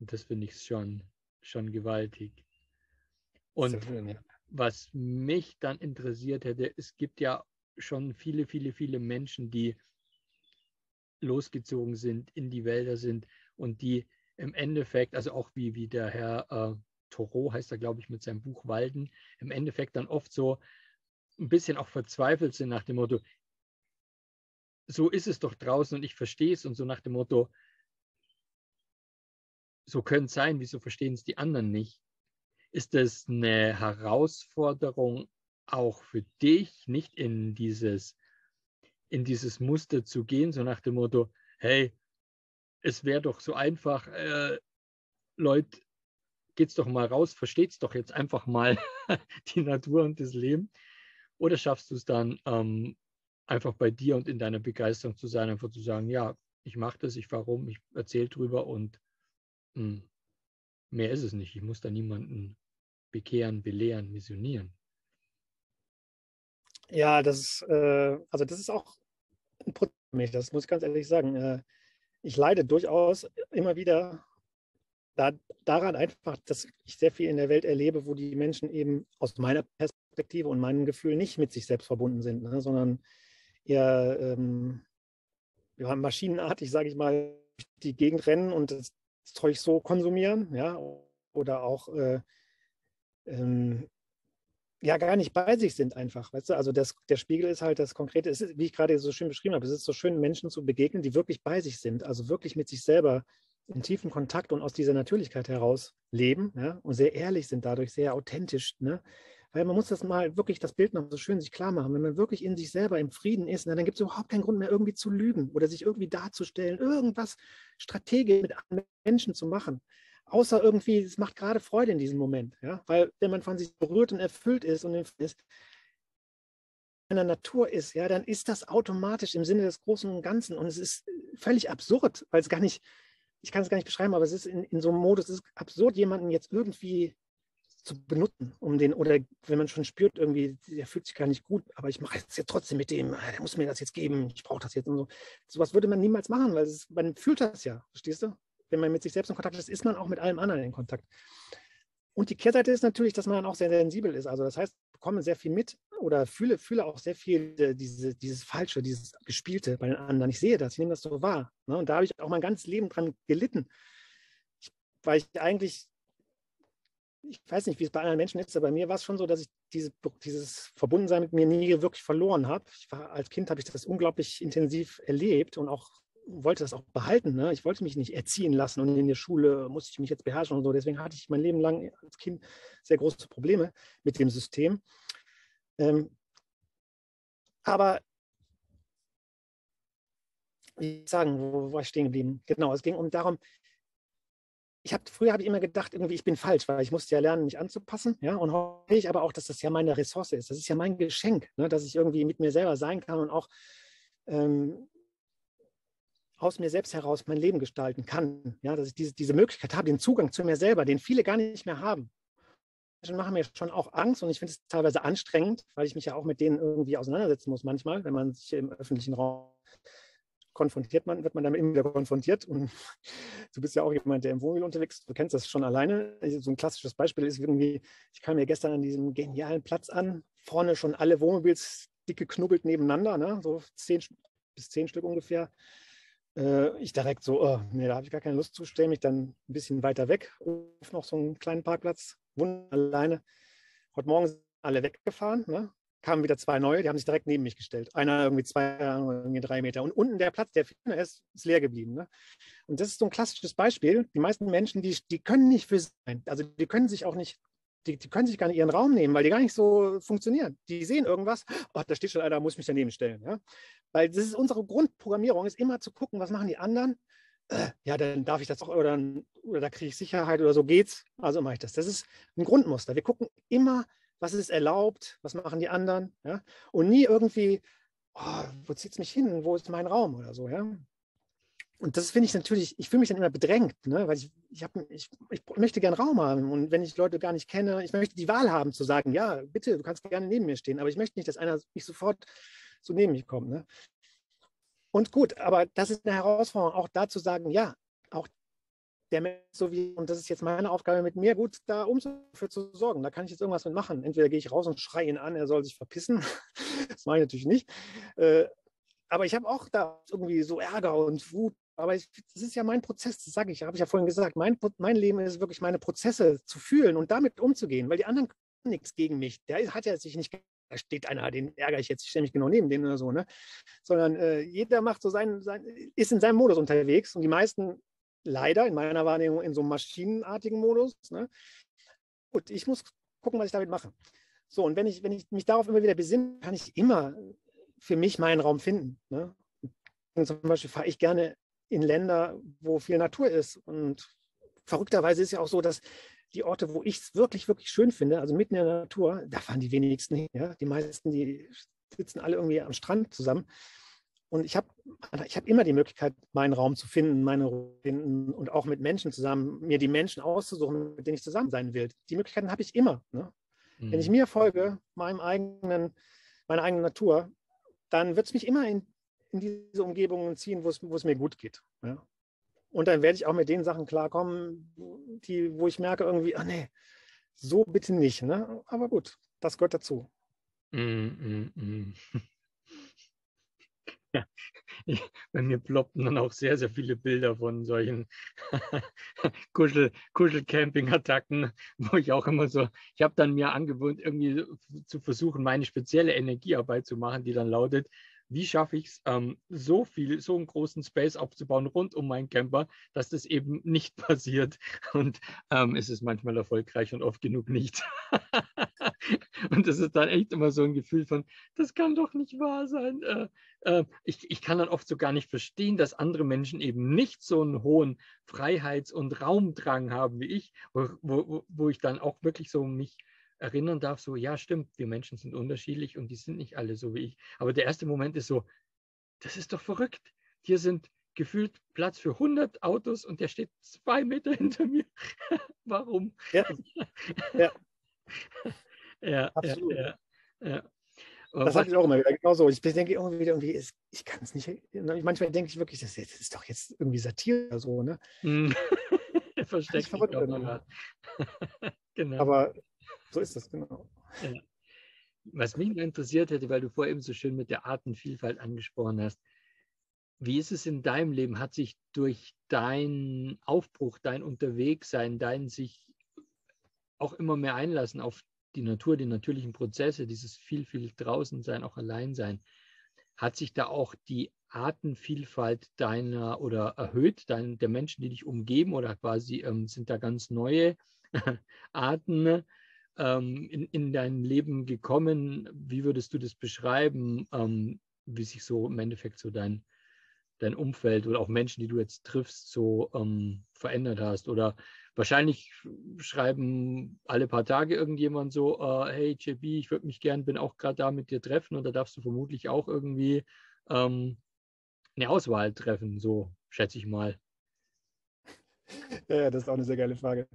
Und das finde ich schon, schon gewaltig. Und schön, ja. was mich dann interessiert hätte, es gibt ja schon viele, viele, viele Menschen, die losgezogen sind, in die Wälder sind und die im Endeffekt, also auch wie, wie der Herr äh, Thoreau heißt er, glaube ich, mit seinem Buch Walden, im Endeffekt dann oft so ein bisschen auch verzweifelt sind nach dem Motto, so ist es doch draußen und ich verstehe es und so nach dem Motto, so können es sein, wieso verstehen es die anderen nicht? Ist das eine Herausforderung auch für dich, nicht in dieses in dieses Muster zu gehen, so nach dem Motto, hey, es wäre doch so einfach, äh, Leute, geht's doch mal raus, versteht's doch jetzt einfach mal die Natur und das Leben. Oder schaffst du es dann ähm, einfach bei dir und in deiner Begeisterung zu sein, einfach zu sagen, ja, ich mache das, ich fahre rum, ich erzähle drüber und mh, hm, mehr ist es nicht. Ich muss da niemanden bekehren, belehren, missionieren. Ja, das ist, äh, also das ist auch ein Prozess für mich, das muss ich ganz ehrlich sagen. Äh, ich leide durchaus immer wieder da, daran einfach, dass ich sehr viel in der Welt erlebe, wo die Menschen eben aus meiner Perspektive und meinem Gefühl nicht mit sich selbst verbunden sind, ne, sondern eher ähm, ja, maschinenartig, sage ich mal, die Gegend rennen und das Zeug so konsumieren, ja, oder auch äh, ähm, ja gar nicht bei sich sind einfach. Weißt du, also das, der Spiegel ist halt das Konkrete, ist, wie ich gerade so schön beschrieben habe, es ist so schön, Menschen zu begegnen, die wirklich bei sich sind, also wirklich mit sich selber in tiefen Kontakt und aus dieser Natürlichkeit heraus leben ja, und sehr ehrlich sind dadurch, sehr authentisch. Ne? Weil man muss das mal wirklich, das Bild noch so schön sich klar machen. Wenn man wirklich in sich selber im Frieden ist, na, dann gibt es überhaupt keinen Grund mehr, irgendwie zu lügen oder sich irgendwie darzustellen, irgendwas strategisch mit anderen Menschen zu machen. Außer irgendwie, es macht gerade Freude in diesem Moment. Ja? Weil wenn man von sich berührt und erfüllt ist und ist, in der Natur ist, ja, dann ist das automatisch im Sinne des Großen und Ganzen. Und es ist völlig absurd, weil es gar nicht, ich kann es gar nicht beschreiben, aber es ist in, in so einem Modus, es ist absurd, jemanden jetzt irgendwie zu benutzen, um den, oder wenn man schon spürt, irgendwie, der fühlt sich gar nicht gut, aber ich mache es jetzt trotzdem mit dem, der muss mir das jetzt geben, ich brauche das jetzt und so. Sowas würde man niemals machen, weil ist, man fühlt das ja, verstehst du? Wenn man mit sich selbst in Kontakt ist, ist man auch mit allem anderen in Kontakt. Und die Kehrseite ist natürlich, dass man dann auch sehr sensibel ist. Also das heißt, ich bekomme sehr viel mit oder fühle, fühle auch sehr viel äh, diese, dieses Falsche, dieses Gespielte bei den anderen. Ich sehe das, ich nehme das so wahr. Ne? Und da habe ich auch mein ganzes Leben dran gelitten. Ich, weil ich eigentlich ich weiß nicht, wie es bei anderen Menschen ist, aber bei mir war es schon so, dass ich diese, dieses Verbundensein mit mir nie wirklich verloren habe. als Kind habe ich das unglaublich intensiv erlebt und auch wollte das auch behalten. Ne? Ich wollte mich nicht erziehen lassen und in der Schule musste ich mich jetzt beherrschen und so. Deswegen hatte ich mein Leben lang als Kind sehr große Probleme mit dem System. Ähm, aber wie sagen, wo, war ich stehen geblieben? Genau, es ging um darum, ich habe früher habe ich immer gedacht, irgendwie ich bin falsch, weil ich musste ja lernen, mich anzupassen. Ja, und heute ich aber auch, dass das ja meine Ressource ist. Das ist ja mein Geschenk, ne, dass ich irgendwie mit mir selber sein kann und auch ähm, aus mir selbst heraus mein Leben gestalten kann. Ja, dass ich diese, diese Möglichkeit habe, den Zugang zu mir selber, den viele gar nicht mehr haben. Menschen machen mir schon auch Angst und ich finde es teilweise anstrengend, weil ich mich ja auch mit denen irgendwie auseinandersetzen muss manchmal, wenn man sich im öffentlichen Raum konfrontiert man, wird man damit immer wieder konfrontiert. Und du bist ja auch jemand, der im Wohnmobil unterwegs ist. Du kennst das schon alleine. So ein klassisches Beispiel ist irgendwie, ich kam mir gestern an diesem genialen Platz an, vorne schon alle Wohnmobils dicke knubbelt nebeneinander, ne? so zehn bis zehn Stück ungefähr. Äh, ich direkt so, oh, nee, da habe ich gar keine Lust zu, stelle mich dann ein bisschen weiter weg auf noch so einen kleinen Parkplatz, wunderbar alleine. Heute Morgen sind alle weggefahren, ne? kamen wieder zwei neue, die haben sich direkt neben mich gestellt. Einer irgendwie zwei, irgendwie drei Meter. Und unten der Platz, der ist, ist leer geblieben. Ne? Und das ist so ein klassisches Beispiel. Die meisten Menschen, die, die können nicht für sein. Also die können sich auch nicht, die, die können sich gar nicht ihren Raum nehmen, weil die gar nicht so funktionieren. Die sehen irgendwas, oh, da steht schon einer, muss mich daneben stellen. Ja? Weil das ist unsere Grundprogrammierung, ist immer zu gucken, was machen die anderen. Äh, ja, dann darf ich das auch, oder, oder da kriege ich Sicherheit oder so geht's. Also mache ich das. Das ist ein Grundmuster. Wir gucken immer, was ist erlaubt, was machen die anderen, ja? Und nie irgendwie, oh, wo zieht es mich hin, wo ist mein Raum oder so, ja. Und das finde ich natürlich, ich fühle mich dann immer bedrängt, ne? weil ich, ich, hab, ich, ich möchte gern Raum haben. Und wenn ich Leute gar nicht kenne, ich möchte die Wahl haben zu sagen, ja, bitte, du kannst gerne neben mir stehen, aber ich möchte nicht, dass einer nicht sofort so neben mich kommt. Ne? Und gut, aber das ist eine Herausforderung, auch da zu sagen, ja, auch der Mensch so wie, und das ist jetzt meine Aufgabe mit mir, gut da um für zu sorgen. Da kann ich jetzt irgendwas mit machen. Entweder gehe ich raus und schreie ihn an, er soll sich verpissen. das mache ich natürlich nicht. Äh, aber ich habe auch da irgendwie so Ärger und Wut. Aber ich, das ist ja mein Prozess, das sage ich, habe ich ja vorhin gesagt. Mein, mein Leben ist wirklich meine Prozesse zu fühlen und damit umzugehen, weil die anderen können nichts gegen mich. Der hat ja sich nicht da steht einer, den ärgere ich jetzt, ich stelle mich genau neben den oder so, ne? Sondern äh, jeder macht so sein, sein, ist in seinem Modus unterwegs und die meisten leider in meiner Wahrnehmung in so einem maschinenartigen Modus. Ne? Gut, ich muss gucken, was ich damit mache. So, und wenn ich, wenn ich mich darauf immer wieder besinne, kann ich immer für mich meinen Raum finden. Ne? zum Beispiel fahre ich gerne in Länder, wo viel Natur ist. Und verrückterweise ist ja auch so, dass die Orte, wo ich es wirklich, wirklich schön finde, also mitten in der Natur, da fahren die wenigsten hin. Ja? Die meisten, die sitzen alle irgendwie am Strand zusammen. Und ich habe ich hab immer die Möglichkeit, meinen Raum zu finden, meine Ruhe finden und auch mit Menschen zusammen, mir die Menschen auszusuchen, mit denen ich zusammen sein will. Die Möglichkeiten habe ich immer. Ne? Mhm. Wenn ich mhm. mir folge, meinem eigenen, meiner eigenen Natur, dann wird es mich immer in, in diese Umgebungen ziehen, wo es mir gut geht. Ja? Und dann werde ich auch mit den Sachen klarkommen, die, wo ich merke irgendwie, ach nee, so bitte nicht. Ne? Aber gut, das gehört dazu. Mm, mm, mm. Bei mir ploppten dann auch sehr, sehr viele Bilder von solchen Kuschel, Kuschel-Camping-Attacken, wo ich auch immer so, ich habe dann mir angewöhnt, irgendwie zu versuchen, meine spezielle Energiearbeit zu machen, die dann lautet, wie schaffe ich es, ähm, so viel, so einen großen Space aufzubauen rund um meinen Camper, dass das eben nicht passiert. Und ähm, es ist manchmal erfolgreich und oft genug nicht. und das ist dann echt immer so ein Gefühl von, das kann doch nicht wahr sein. Äh, äh, ich, ich kann dann oft so gar nicht verstehen, dass andere Menschen eben nicht so einen hohen Freiheits- und Raumdrang haben wie ich, wo, wo, wo ich dann auch wirklich so mich erinnern darf, so, ja, stimmt, wir Menschen sind unterschiedlich und die sind nicht alle so wie ich. Aber der erste Moment ist so, das ist doch verrückt. Hier sind gefühlt Platz für 100 Autos und der steht zwei Meter hinter mir. Warum? Ja. ja. ja, Absolut. ja, ja. Das hatte ich auch immer wieder genauso. Ich denke irgendwie, irgendwie ich kann es nicht. Manchmal denke ich wirklich, das ist doch jetzt irgendwie Satire oder so, ne? Versteckt verrückt. genau. Aber so ist das, genau. Ja. Was mich interessiert hätte, weil du vorher eben so schön mit der Artenvielfalt angesprochen hast, wie ist es in deinem Leben? Hat sich durch deinen Aufbruch, dein Unterwegssein, dein sich auch immer mehr einlassen auf die Natur, die natürlichen Prozesse, dieses viel, viel draußen sein, auch allein sein, hat sich da auch die Artenvielfalt deiner oder erhöht, dein, der Menschen, die dich umgeben, oder quasi ähm, sind da ganz neue Arten ähm, in, in dein Leben gekommen? Wie würdest du das beschreiben, ähm, wie sich so im Endeffekt so dein, dein Umfeld oder auch Menschen, die du jetzt triffst, so ähm, verändert hast? Oder wahrscheinlich schreiben alle paar Tage irgendjemand so, äh, hey JB, ich würde mich gern, bin auch gerade da mit dir treffen und da darfst du vermutlich auch irgendwie ähm, eine Auswahl treffen, so schätze ich mal. Ja, das ist auch eine sehr geile Frage.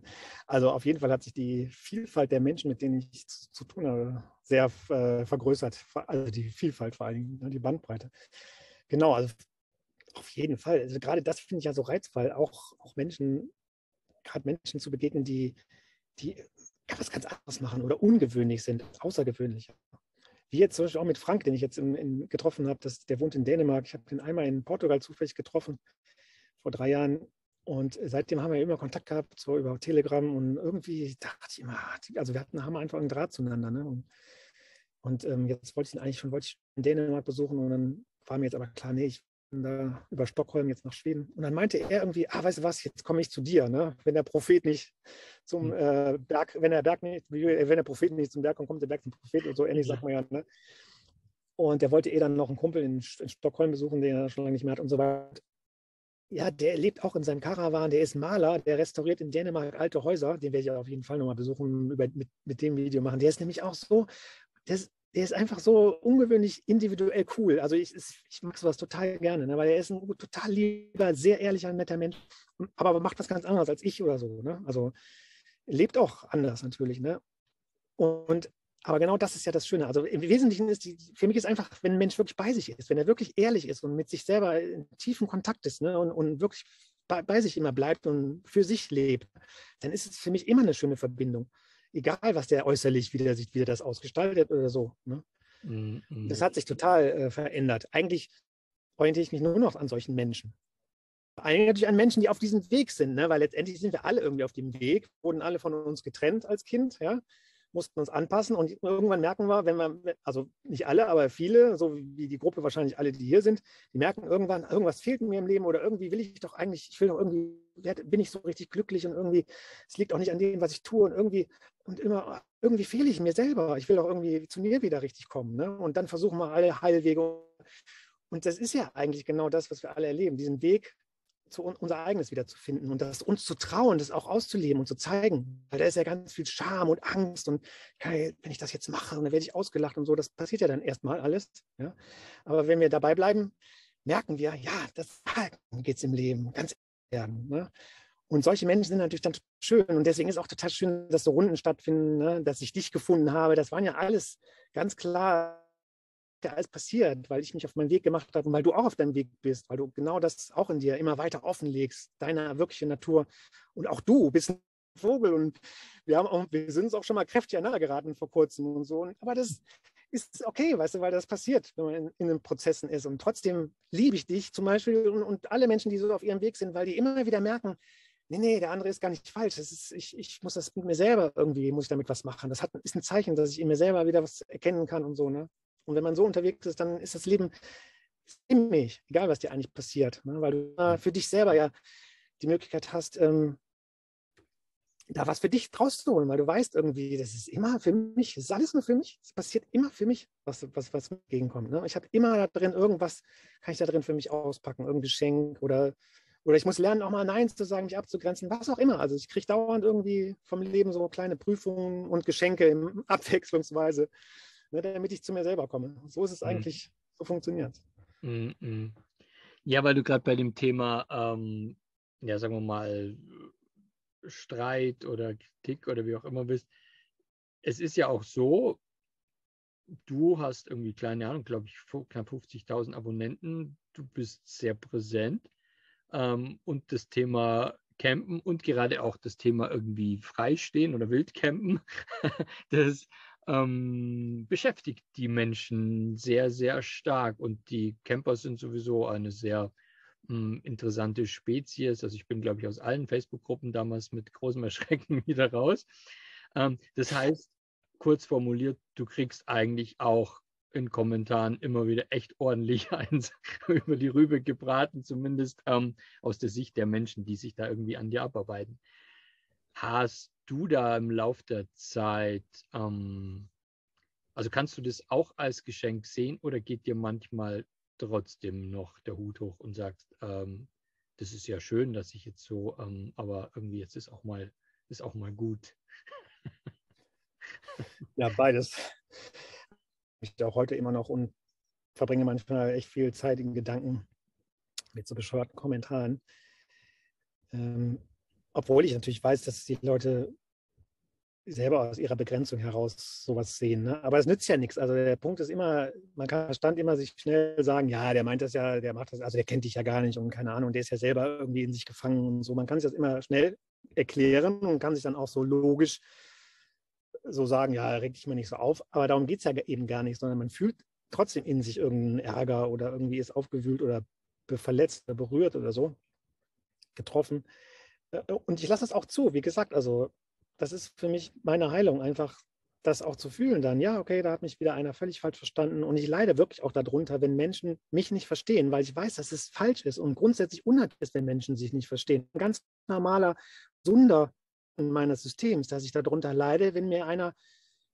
Also auf jeden Fall hat sich die Vielfalt der Menschen, mit denen ich zu, zu tun habe, sehr äh, vergrößert. Also die Vielfalt vor allen Dingen, ne, die Bandbreite. Genau, also auf jeden Fall. Also gerade das finde ich ja so reizvoll, auch, auch Menschen, gerade Menschen zu begegnen, die, die was ganz anderes machen oder ungewöhnlich sind, außergewöhnlich. Wie jetzt zum Beispiel auch mit Frank, den ich jetzt in, in, getroffen habe, der wohnt in Dänemark. Ich habe den einmal in Portugal zufällig getroffen, vor drei Jahren. Und seitdem haben wir immer Kontakt gehabt, so über Telegram und irgendwie dachte ich immer, also wir hatten, haben einfach einen Draht zueinander. Ne? Und, und ähm, jetzt wollte ich ihn eigentlich schon, wollte ich in Dänemark besuchen und dann war mir jetzt aber klar, nee, ich bin da über Stockholm jetzt nach Schweden. Und dann meinte er irgendwie, ah, weißt du was, jetzt komme ich zu dir, ne? Wenn der Prophet nicht zum hm. äh, Berg, wenn der Berg nicht, wenn der Prophet nicht zum Berg kommt, kommt der Berg zum Prophet und so ähnlich sagt man ja, ne? Und der wollte eh dann noch einen Kumpel in, in Stockholm besuchen, den er schon lange nicht mehr hat und so weiter ja, der lebt auch in seinem Karawan, der ist Maler, der restauriert in Dänemark alte Häuser, den werde ich auf jeden Fall nochmal besuchen, über, mit, mit dem Video machen. Der ist nämlich auch so, der ist, der ist einfach so ungewöhnlich individuell cool. Also ich, ich mag sowas total gerne, ne? weil er ist ein total lieber, sehr ehrlicher, netter Mensch, aber macht was ganz anderes als ich oder so. Ne? Also lebt auch anders natürlich. Ne? Und aber genau das ist ja das Schöne. Also im Wesentlichen ist die, für mich ist einfach, wenn ein Mensch wirklich bei sich ist, wenn er wirklich ehrlich ist und mit sich selber in tiefem Kontakt ist ne, und, und wirklich bei, bei, sich immer bleibt und für sich lebt, dann ist es für mich immer eine schöne Verbindung. Egal, was der äußerlich wieder sieht, wie er das ausgestaltet oder so. Ne? Mhm. Das hat sich total äh, verändert. Eigentlich orientiere ich mich nur noch an solchen Menschen. Eigentlich natürlich an Menschen, die auf diesem Weg sind, ne? weil letztendlich sind wir alle irgendwie auf dem Weg, wurden alle von uns getrennt als Kind, ja mussten uns anpassen und irgendwann merken wir, wenn wir, also nicht alle, aber viele, so wie die Gruppe wahrscheinlich alle, die hier sind, die merken irgendwann, irgendwas fehlt mir im Leben oder irgendwie will ich doch eigentlich, ich will doch irgendwie, bin ich so richtig glücklich und irgendwie, es liegt auch nicht an dem, was ich tue und irgendwie, und immer, irgendwie fehle ich mir selber. Ich will doch irgendwie zu mir wieder richtig kommen. Ne? Und dann versuchen wir alle Heilwege. Und das ist ja eigentlich genau das, was wir alle erleben, diesen Weg zu unser eigenes wieder zu finden und das uns zu trauen, das auch auszuleben und zu zeigen. Weil da ist ja ganz viel Scham und Angst und wenn ich das jetzt mache, dann werde ich ausgelacht und so. Das passiert ja dann erstmal alles. Ja? Aber wenn wir dabei bleiben, merken wir, ja, das geht es im Leben, ganz werden. Ne? Und solche Menschen sind natürlich dann schön. Und deswegen ist auch total schön, dass so Runden stattfinden, ne? dass ich dich gefunden habe. Das waren ja alles ganz klar ja alles passiert, weil ich mich auf meinen Weg gemacht habe und weil du auch auf deinem Weg bist, weil du genau das auch in dir immer weiter offenlegst, deine wirkliche Natur. Und auch du bist Vogel und wir, haben auch, wir sind uns auch schon mal kräftig aneinander geraten vor kurzem und so. Aber das ist okay, weißt du, weil das passiert, wenn man in, in den Prozessen ist. Und trotzdem liebe ich dich zum Beispiel und, und, alle Menschen, die so auf ihrem Weg sind, weil die immer wieder merken, nee, nee, der andere ist gar nicht falsch. Ist, ich, ich muss das mit mir selber irgendwie, muss ich damit was machen. Das hat, ist ein Zeichen, dass ich in mir selber wieder was erkennen kann und so. Ne? Und wenn man so unterwegs ist, dann ist das Leben stimmig, egal was dir eigentlich passiert. Ne? Weil du für dich selber ja die Möglichkeit hast, ähm, da was für dich draus zu holen, weil du weißt irgendwie, das ist immer für mich, das ist alles nur für mich, es passiert immer für mich, was, was, was mir entgegenkommt. Ne? Ich habe immer da drin irgendwas, kann ich da drin für mich auspacken, irgendein Geschenk oder, oder ich muss lernen, auch mal Nein zu sagen, mich abzugrenzen, was auch immer. Also ich kriege dauernd irgendwie vom Leben so kleine Prüfungen und Geschenke in abwechslungsweise, ne, damit ich zu mir selber komme. So ist es mhm. eigentlich, so funktioniert mhm. Ja, weil du gerade bei dem Thema, ähm, ja, sagen wir mal, Streit oder Kritik oder wie auch immer bist. Es ist ja auch so, du hast irgendwie, keine Ahnung, glaube ich, knapp 50.000 Abonnenten, du bist sehr präsent ähm, und das Thema Campen und gerade auch das Thema irgendwie freistehen oder Wildcampen, das ähm, beschäftigt die Menschen sehr, sehr stark und die Camper sind sowieso eine sehr hm, interessante Spezies. Also ich bin, glaube ich, aus allen Facebook-Gruppen damals mit großem Erschrecken wieder raus. Ähm, das heißt, kurz formuliert, du kriegst eigentlich auch in Kommentaren immer wieder echt ordentlich eins über die Rübe gebraten, zumindest ähm, aus der Sicht der Menschen, die sich da irgendwie an dir abarbeiten. Hast du da im Lauf der Zeit, ähm, also kannst du das auch als Geschenk sehen oder geht dir manchmal trotzdem noch der Hut hoch und sagst, ähm, das ist ja schön, dass ich jetzt so, ähm, aber irgendwie jetzt ist auch mal, ist auch mal gut. ja, beides. Ich auch heute immer noch und verbringe manchmal echt viel Zeit in Gedanken mit so bescheuerten Kommentaren. Ähm, obwohl ich natürlich weiß, dass die Leute selber aus ihrer Begrenzung heraus sowas sehen. Ne? Aber es nützt ja nichts. Also der Punkt ist immer, man kann Verstand immer sich schnell sagen, ja, der meint das ja, der macht das, also der kennt dich ja gar nicht und keine Ahnung, der ist ja selber irgendwie in sich gefangen und so. Man kann sich das immer schnell erklären und kann sich dann auch so logisch so sagen, ja, reg dich mal nicht so auf. Aber darum geht es ja eben gar nicht, sondern man fühlt trotzdem in sich irgendeinen Ärger oder irgendwie ist aufgewühlt oder verletzt oder berührt oder so, getroffen. Äh, und ich lasse das auch zu, wie gesagt, also das ist für mich meine Heilung, einfach das auch zu fühlen dann, ja, okay, da hat mich wieder einer völlig falsch verstanden und ich leide wirklich auch darunter, wenn Menschen mich nicht verstehen, weil ich weiß, dass es falsch ist und grundsätzlich unnatürlich ist, wenn Menschen sich nicht verstehen. Ein ganz normaler Sunder meines Systems, dass ich darunter leide, wenn mir einer,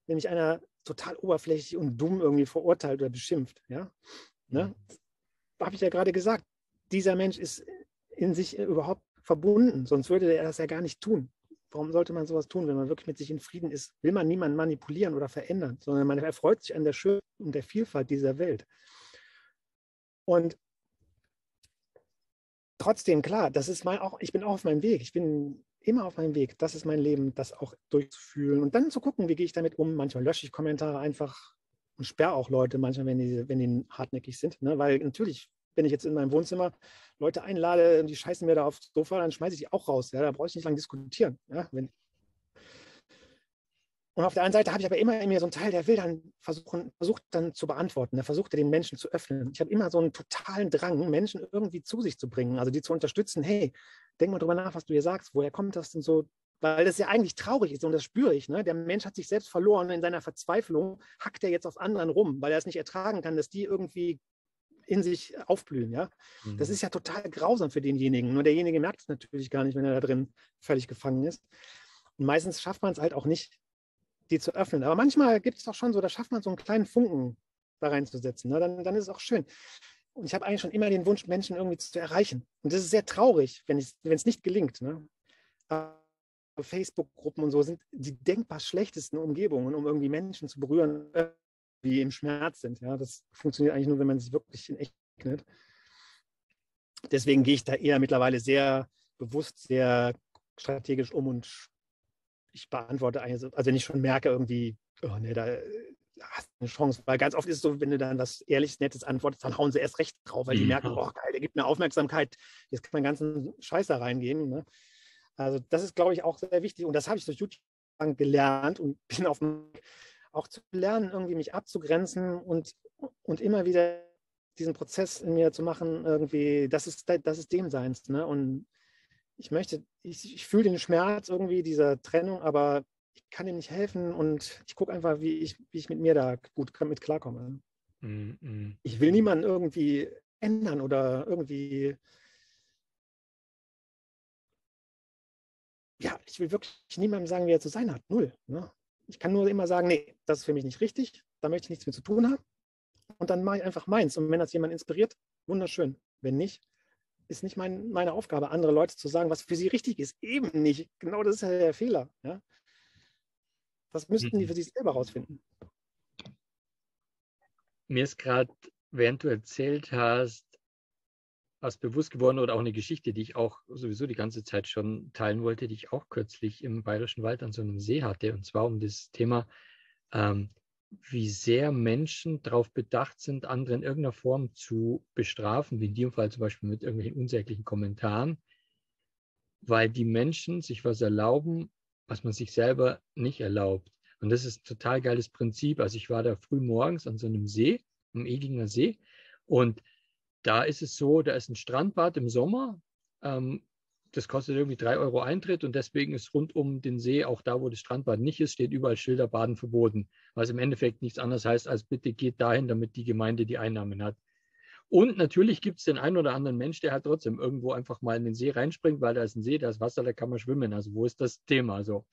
wenn mich einer total oberflächlich und dumm irgendwie verurteilt oder beschimpft, ja. Ne? Mhm. Habe ich ja gerade gesagt, dieser Mensch ist in sich überhaupt verbunden, sonst würde er das ja gar nicht tun warum sollte man sowas tun, wenn man wirklich mit sich in Frieden ist? Will man niemanden manipulieren oder verändern, sondern man erfreut sich an der Schönheit und der Vielfalt dieser Welt. Und trotzdem, klar, das ist mein auch, ich bin auch auf meinem Weg. Ich bin immer auf meinem Weg. Das ist mein Leben, das auch durchzufühlen und dann zu gucken, wie gehe ich damit um. Manchmal lösche ich Kommentare einfach und sperre auch Leute, manchmal, wenn die, wenn die hartnäckig sind. Ne? Weil natürlich wenn ich jetzt in meinem Wohnzimmer Leute einlade und die scheißen mir da aufs Sofa, dann schmeiße ich die auch raus. Ja, da brauche ich nicht lange diskutieren. Ja, wenn und auf der anderen Seite habe ich aber immer in mir so einen Teil, der will dann versuchen, versucht dann zu beantworten, der versucht den Menschen zu öffnen. Ich habe immer so einen totalen Drang, Menschen irgendwie zu sich zu bringen, also die zu unterstützen. Hey, denk mal drüber nach, was du hier sagst, woher kommt das denn so? Weil das ja eigentlich traurig ist und das spüre ich. Ne? Der Mensch hat sich selbst verloren in seiner Verzweiflung, hackt er jetzt auf anderen rum, weil er es nicht ertragen kann, dass die irgendwie in sich aufblühen. Ja? Mhm. Das ist ja total grausam für denjenigen. Nur derjenige merkt es natürlich gar nicht, wenn er da drin völlig gefangen ist. Und meistens schafft man es halt auch nicht, die zu öffnen. Aber manchmal gibt es auch schon so, da schafft man so einen kleinen Funken da reinzusetzen. Ne? Dann, dann ist es auch schön. Und ich habe eigentlich schon immer den Wunsch, Menschen irgendwie zu erreichen. Und das ist sehr traurig, wenn es nicht gelingt. Ne? Facebook-Gruppen und so sind die denkbar schlechtesten Umgebungen, um irgendwie Menschen zu berühren, wie im Schmerz sind. Ja, das funktioniert eigentlich nur, wenn man sich wirklich in echt kennt. Deswegen gehe ich da eher mittlerweile sehr bewusst, sehr strategisch um und ich beantworte eigentlich, also wenn ich schon merke, irgendwie, oh nee, da hast du eine Chance, weil ganz oft ist es so, wenn du dann was ehrliches, nettes antwortest, dann hauen sie erst recht drauf, weil die mhm. merken, oh geil, der gibt mir Aufmerksamkeit, jetzt kann man ganzen Scheiß da reingehen. Ne? Also das ist, glaube ich, auch sehr wichtig. Und das habe ich durch YouTube gelernt und bin auf auch zu lernen, irgendwie mich abzugrenzen und, und immer wieder diesen Prozess in mir zu machen, irgendwie, das ist, das ist dem Seins. Ne? Und ich möchte, ich, ich fühle den Schmerz irgendwie dieser Trennung, aber ich kann ihm nicht helfen und ich gucke einfach, wie ich, wie ich mit mir da gut mit klarkomme. Mm -mm. Ich will niemanden irgendwie ändern oder irgendwie. Ja, ich will wirklich niemandem sagen, wie er zu sein hat. Null. Ne? Ich kann nur immer sagen, nee, das ist für mich nicht richtig, da möchte ich nichts mit zu tun haben. Und dann mache ich einfach meins. Und wenn das jemand inspiriert, wunderschön. Wenn nicht, ist nicht mein, meine Aufgabe, andere Leute zu sagen, was für sie richtig ist. Eben nicht. Genau das ist ja der Fehler. Ja? Das müssten die mhm. für sich selber rausfinden. Mir ist gerade, während du erzählt hast, was bewusst geworden oder auch eine Geschichte, die ich auch sowieso die ganze Zeit schon teilen wollte, die ich auch kürzlich im Bayerischen Wald an so einem See hatte, und zwar um das Thema, ähm, wie sehr Menschen darauf bedacht sind, andere in irgendeiner Form zu bestrafen, wie in dem Fall zum Beispiel mit irgendwelchen unsäglichen Kommentaren, weil die Menschen sich was erlauben, was man sich selber nicht erlaubt. Und das ist ein total geiles Prinzip. Also ich war da früh morgens an so einem See, am Eginger See, und da ist es so, da ist ein Strandbad im Sommer. Ähm, das kostet irgendwie drei Euro Eintritt und deswegen ist rund um den See, auch da, wo das Strandbad nicht ist, steht überall Schilder Baden verboten. Was im Endeffekt nichts anderes heißt, als bitte geht dahin, damit die Gemeinde die Einnahmen hat. Und natürlich gibt es den einen oder anderen Mensch, der halt trotzdem irgendwo einfach mal in den See reinspringt, weil da ist ein See, da ist Wasser, da kann man schwimmen. Also wo ist das Thema? So.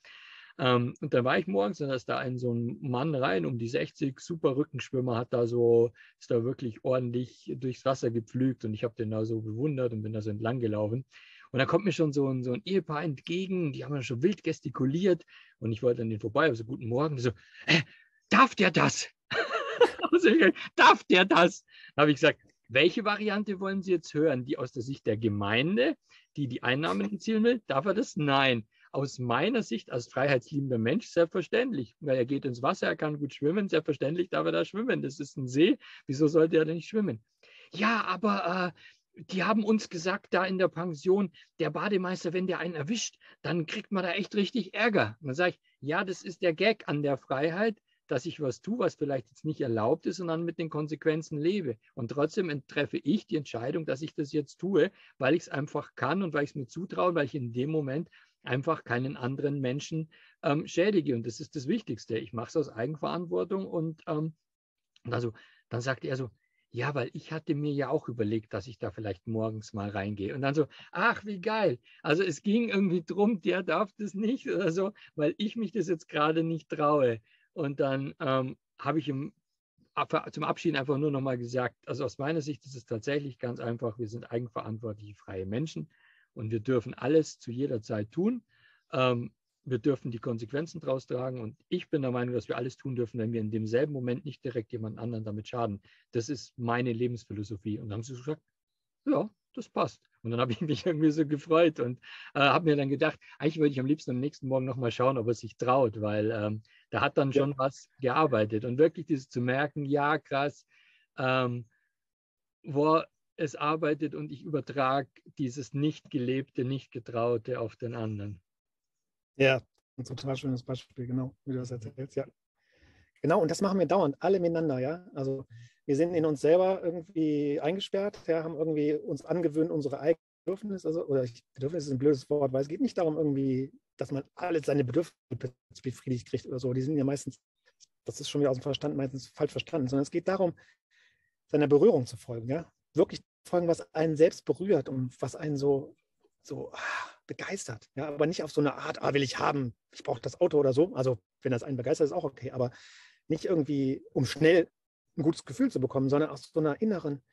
Ähm, und dann war ich morgens und da ist da ein so ein Mann rein, um die 60, super Rückenschwimmer, hat da so, ist da wirklich ordentlich durchs Wasser gepflügt und ich habe den da so bewundert und bin da so entlang gelaufen. Und da kommt mir schon so ein, so ein Ehepaar entgegen, die haben dann schon wild gestikuliert und ich wollte an den vorbei, also guten Morgen, so, äh, darf der das? darf der das? Da habe ich gesagt, welche Variante wollen Sie jetzt hören? Die aus der Sicht der Gemeinde, die die Einnahmen erzielen will? Darf er das? Nein. Aus meiner Sicht als freiheitsliebender Mensch selbstverständlich, weil er geht ins Wasser, er kann gut schwimmen, selbstverständlich darf er da schwimmen. Das ist ein See, wieso sollte er denn nicht schwimmen? Ja, aber äh, die haben uns gesagt, da in der Pension, der Bademeister, wenn der einen erwischt, dann kriegt man da echt richtig Ärger. Und dann sage ich, ja, das ist der Gag an der Freiheit, dass ich was tue, was vielleicht jetzt nicht erlaubt ist und dann mit den Konsequenzen lebe. Und trotzdem treffe ich die Entscheidung, dass ich das jetzt tue, weil ich es einfach kann und weil ich es mir zutraue, weil ich in dem Moment einfach keinen anderen Menschen ähm, schädige. Und das ist das Wichtigste. Ich mache es aus Eigenverantwortung und ähm, also dann sagte er so, ja, weil ich hatte mir ja auch überlegt, dass ich da vielleicht morgens mal reingehe. Und dann so, ach, wie geil. Also es ging irgendwie drum, der darf das nicht oder so, weil ich mich das jetzt gerade nicht traue. Und dann ähm, habe ich ihm zum Abschied einfach nur nochmal gesagt, also aus meiner Sicht ist es tatsächlich ganz einfach, wir sind eigenverantwortliche freie Menschen und wir dürfen alles zu jeder Zeit tun. Ähm, wir dürfen die Konsequenzen daraus tragen. Und ich bin der Meinung, dass wir alles tun dürfen, wenn wir in demselben Moment nicht direkt jemand anderen damit schaden. Das ist meine Lebensphilosophie. Und dann haben sie gesagt, ja, das passt. Und dann habe ich mich irgendwie so gefreut und äh, habe mir dann gedacht, eigentlich würde ich am liebsten am nächsten Morgen nochmal schauen, ob er sich traut, weil ähm, da hat dann schon ja. was gearbeitet. Und wirklich dieses zu merken, ja, krass, ähm, wo es arbeitet und ich übertrage dieses nicht gelebte, nicht getraute auf den anderen. Ja, ein total schönes Beispiel, genau, wie du das erzählst, ja. Genau, und das machen wir dauernd, alle miteinander, ja. Also wir sind in uns selber irgendwie eingesperrt, ja, haben irgendwie uns angewöhnt, unsere eigenen Bedürfnisse, also, oder Bedürfnisse ist ein blödes Wort, weil es geht nicht darum, irgendwie, dass man alle seine Bedürfnisse befriedigt kriegt oder so. Die sind ja meistens, das ist schon wieder aus dem Verstand, meistens falsch verstanden, sondern es geht darum, seiner Berührung zu folgen, ja. Wirklich folgen, was einen selbst berührt und was einen so, so ah, begeistert. Ja, aber nicht auf so eine Art, ah, will ich haben, ich brauche das Auto oder so. Also, wenn das einen begeistert, ist auch okay. Aber nicht irgendwie, um schnell ein gutes Gefühl zu bekommen, sondern aus so einer inneren,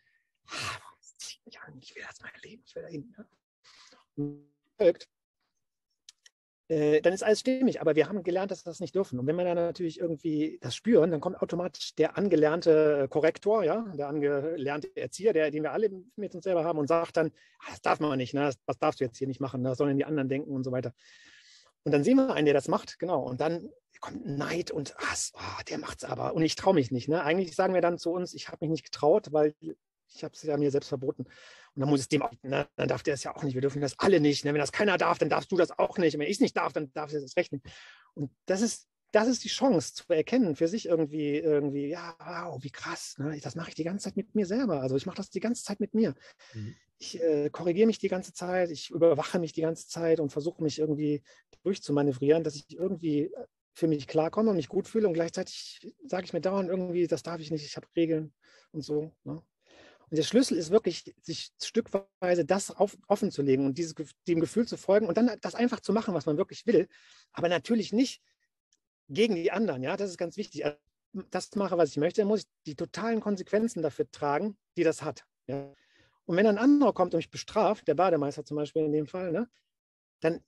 ah, ich will das mein Leben, ich will dahin. Ja. Und folgt, dann ist alles stimmig. Aber wir haben gelernt, dass wir das nicht dürfen. Und wenn wir dann natürlich irgendwie das spüren, dann kommt automatisch der angelernte Korrektor, ja, der angelernte Erzieher, der, den wir alle mit uns selber haben und sagt dann, ah, das darf man nicht, ne? das, darfst du jetzt hier nicht machen, das sollen die anderen denken und so weiter. Und dann sehen wir einen, der das macht, genau. Und dann kommt Neid und ah, oh, der es aber. Und ich traue mich nicht. Ne? Eigentlich sagen wir dann zu uns, ich habe mich nicht getraut, weil Ich habe es ja mir selbst verboten. Und dann muss es dem auch, ne, dann darf der es ja auch nicht. Wir dürfen das alle nicht. Ne? Wenn das keiner darf, dann darfst du das auch nicht. Und wenn ich es nicht darf, dann darf ich das recht nicht. Und das ist, das ist die Chance zu erkennen für sich irgendwie, irgendwie, ja, wow, wie krass. Ne? Das mache ich die ganze Zeit mit mir selber. Also ich mache das die ganze Zeit mit mir. Mhm. Ich äh, korrigiere mich die ganze Zeit, ich überwache mich die ganze Zeit und versuche mich irgendwie durchzumanövrieren, dass ich irgendwie für mich klarkomme und mich gut fühle und gleichzeitig sage ich mir dauernd irgendwie, das darf ich nicht, ich habe Regeln und so. Ne? Und der Schlüssel ist wirklich, sich stückweise das auf, offen zu legen und dieses, dem Gefühl zu folgen und dann das einfach zu machen, was man wirklich will. Aber natürlich nicht gegen die anderen. Ja, das ist ganz wichtig. Also, das mache, was ich möchte, dann muss ich die totalen Konsequenzen dafür tragen, die das hat. Ja. Und wenn ein anderer kommt und mich bestraft, der Bademeister zum Beispiel in dem Fall, ne, dann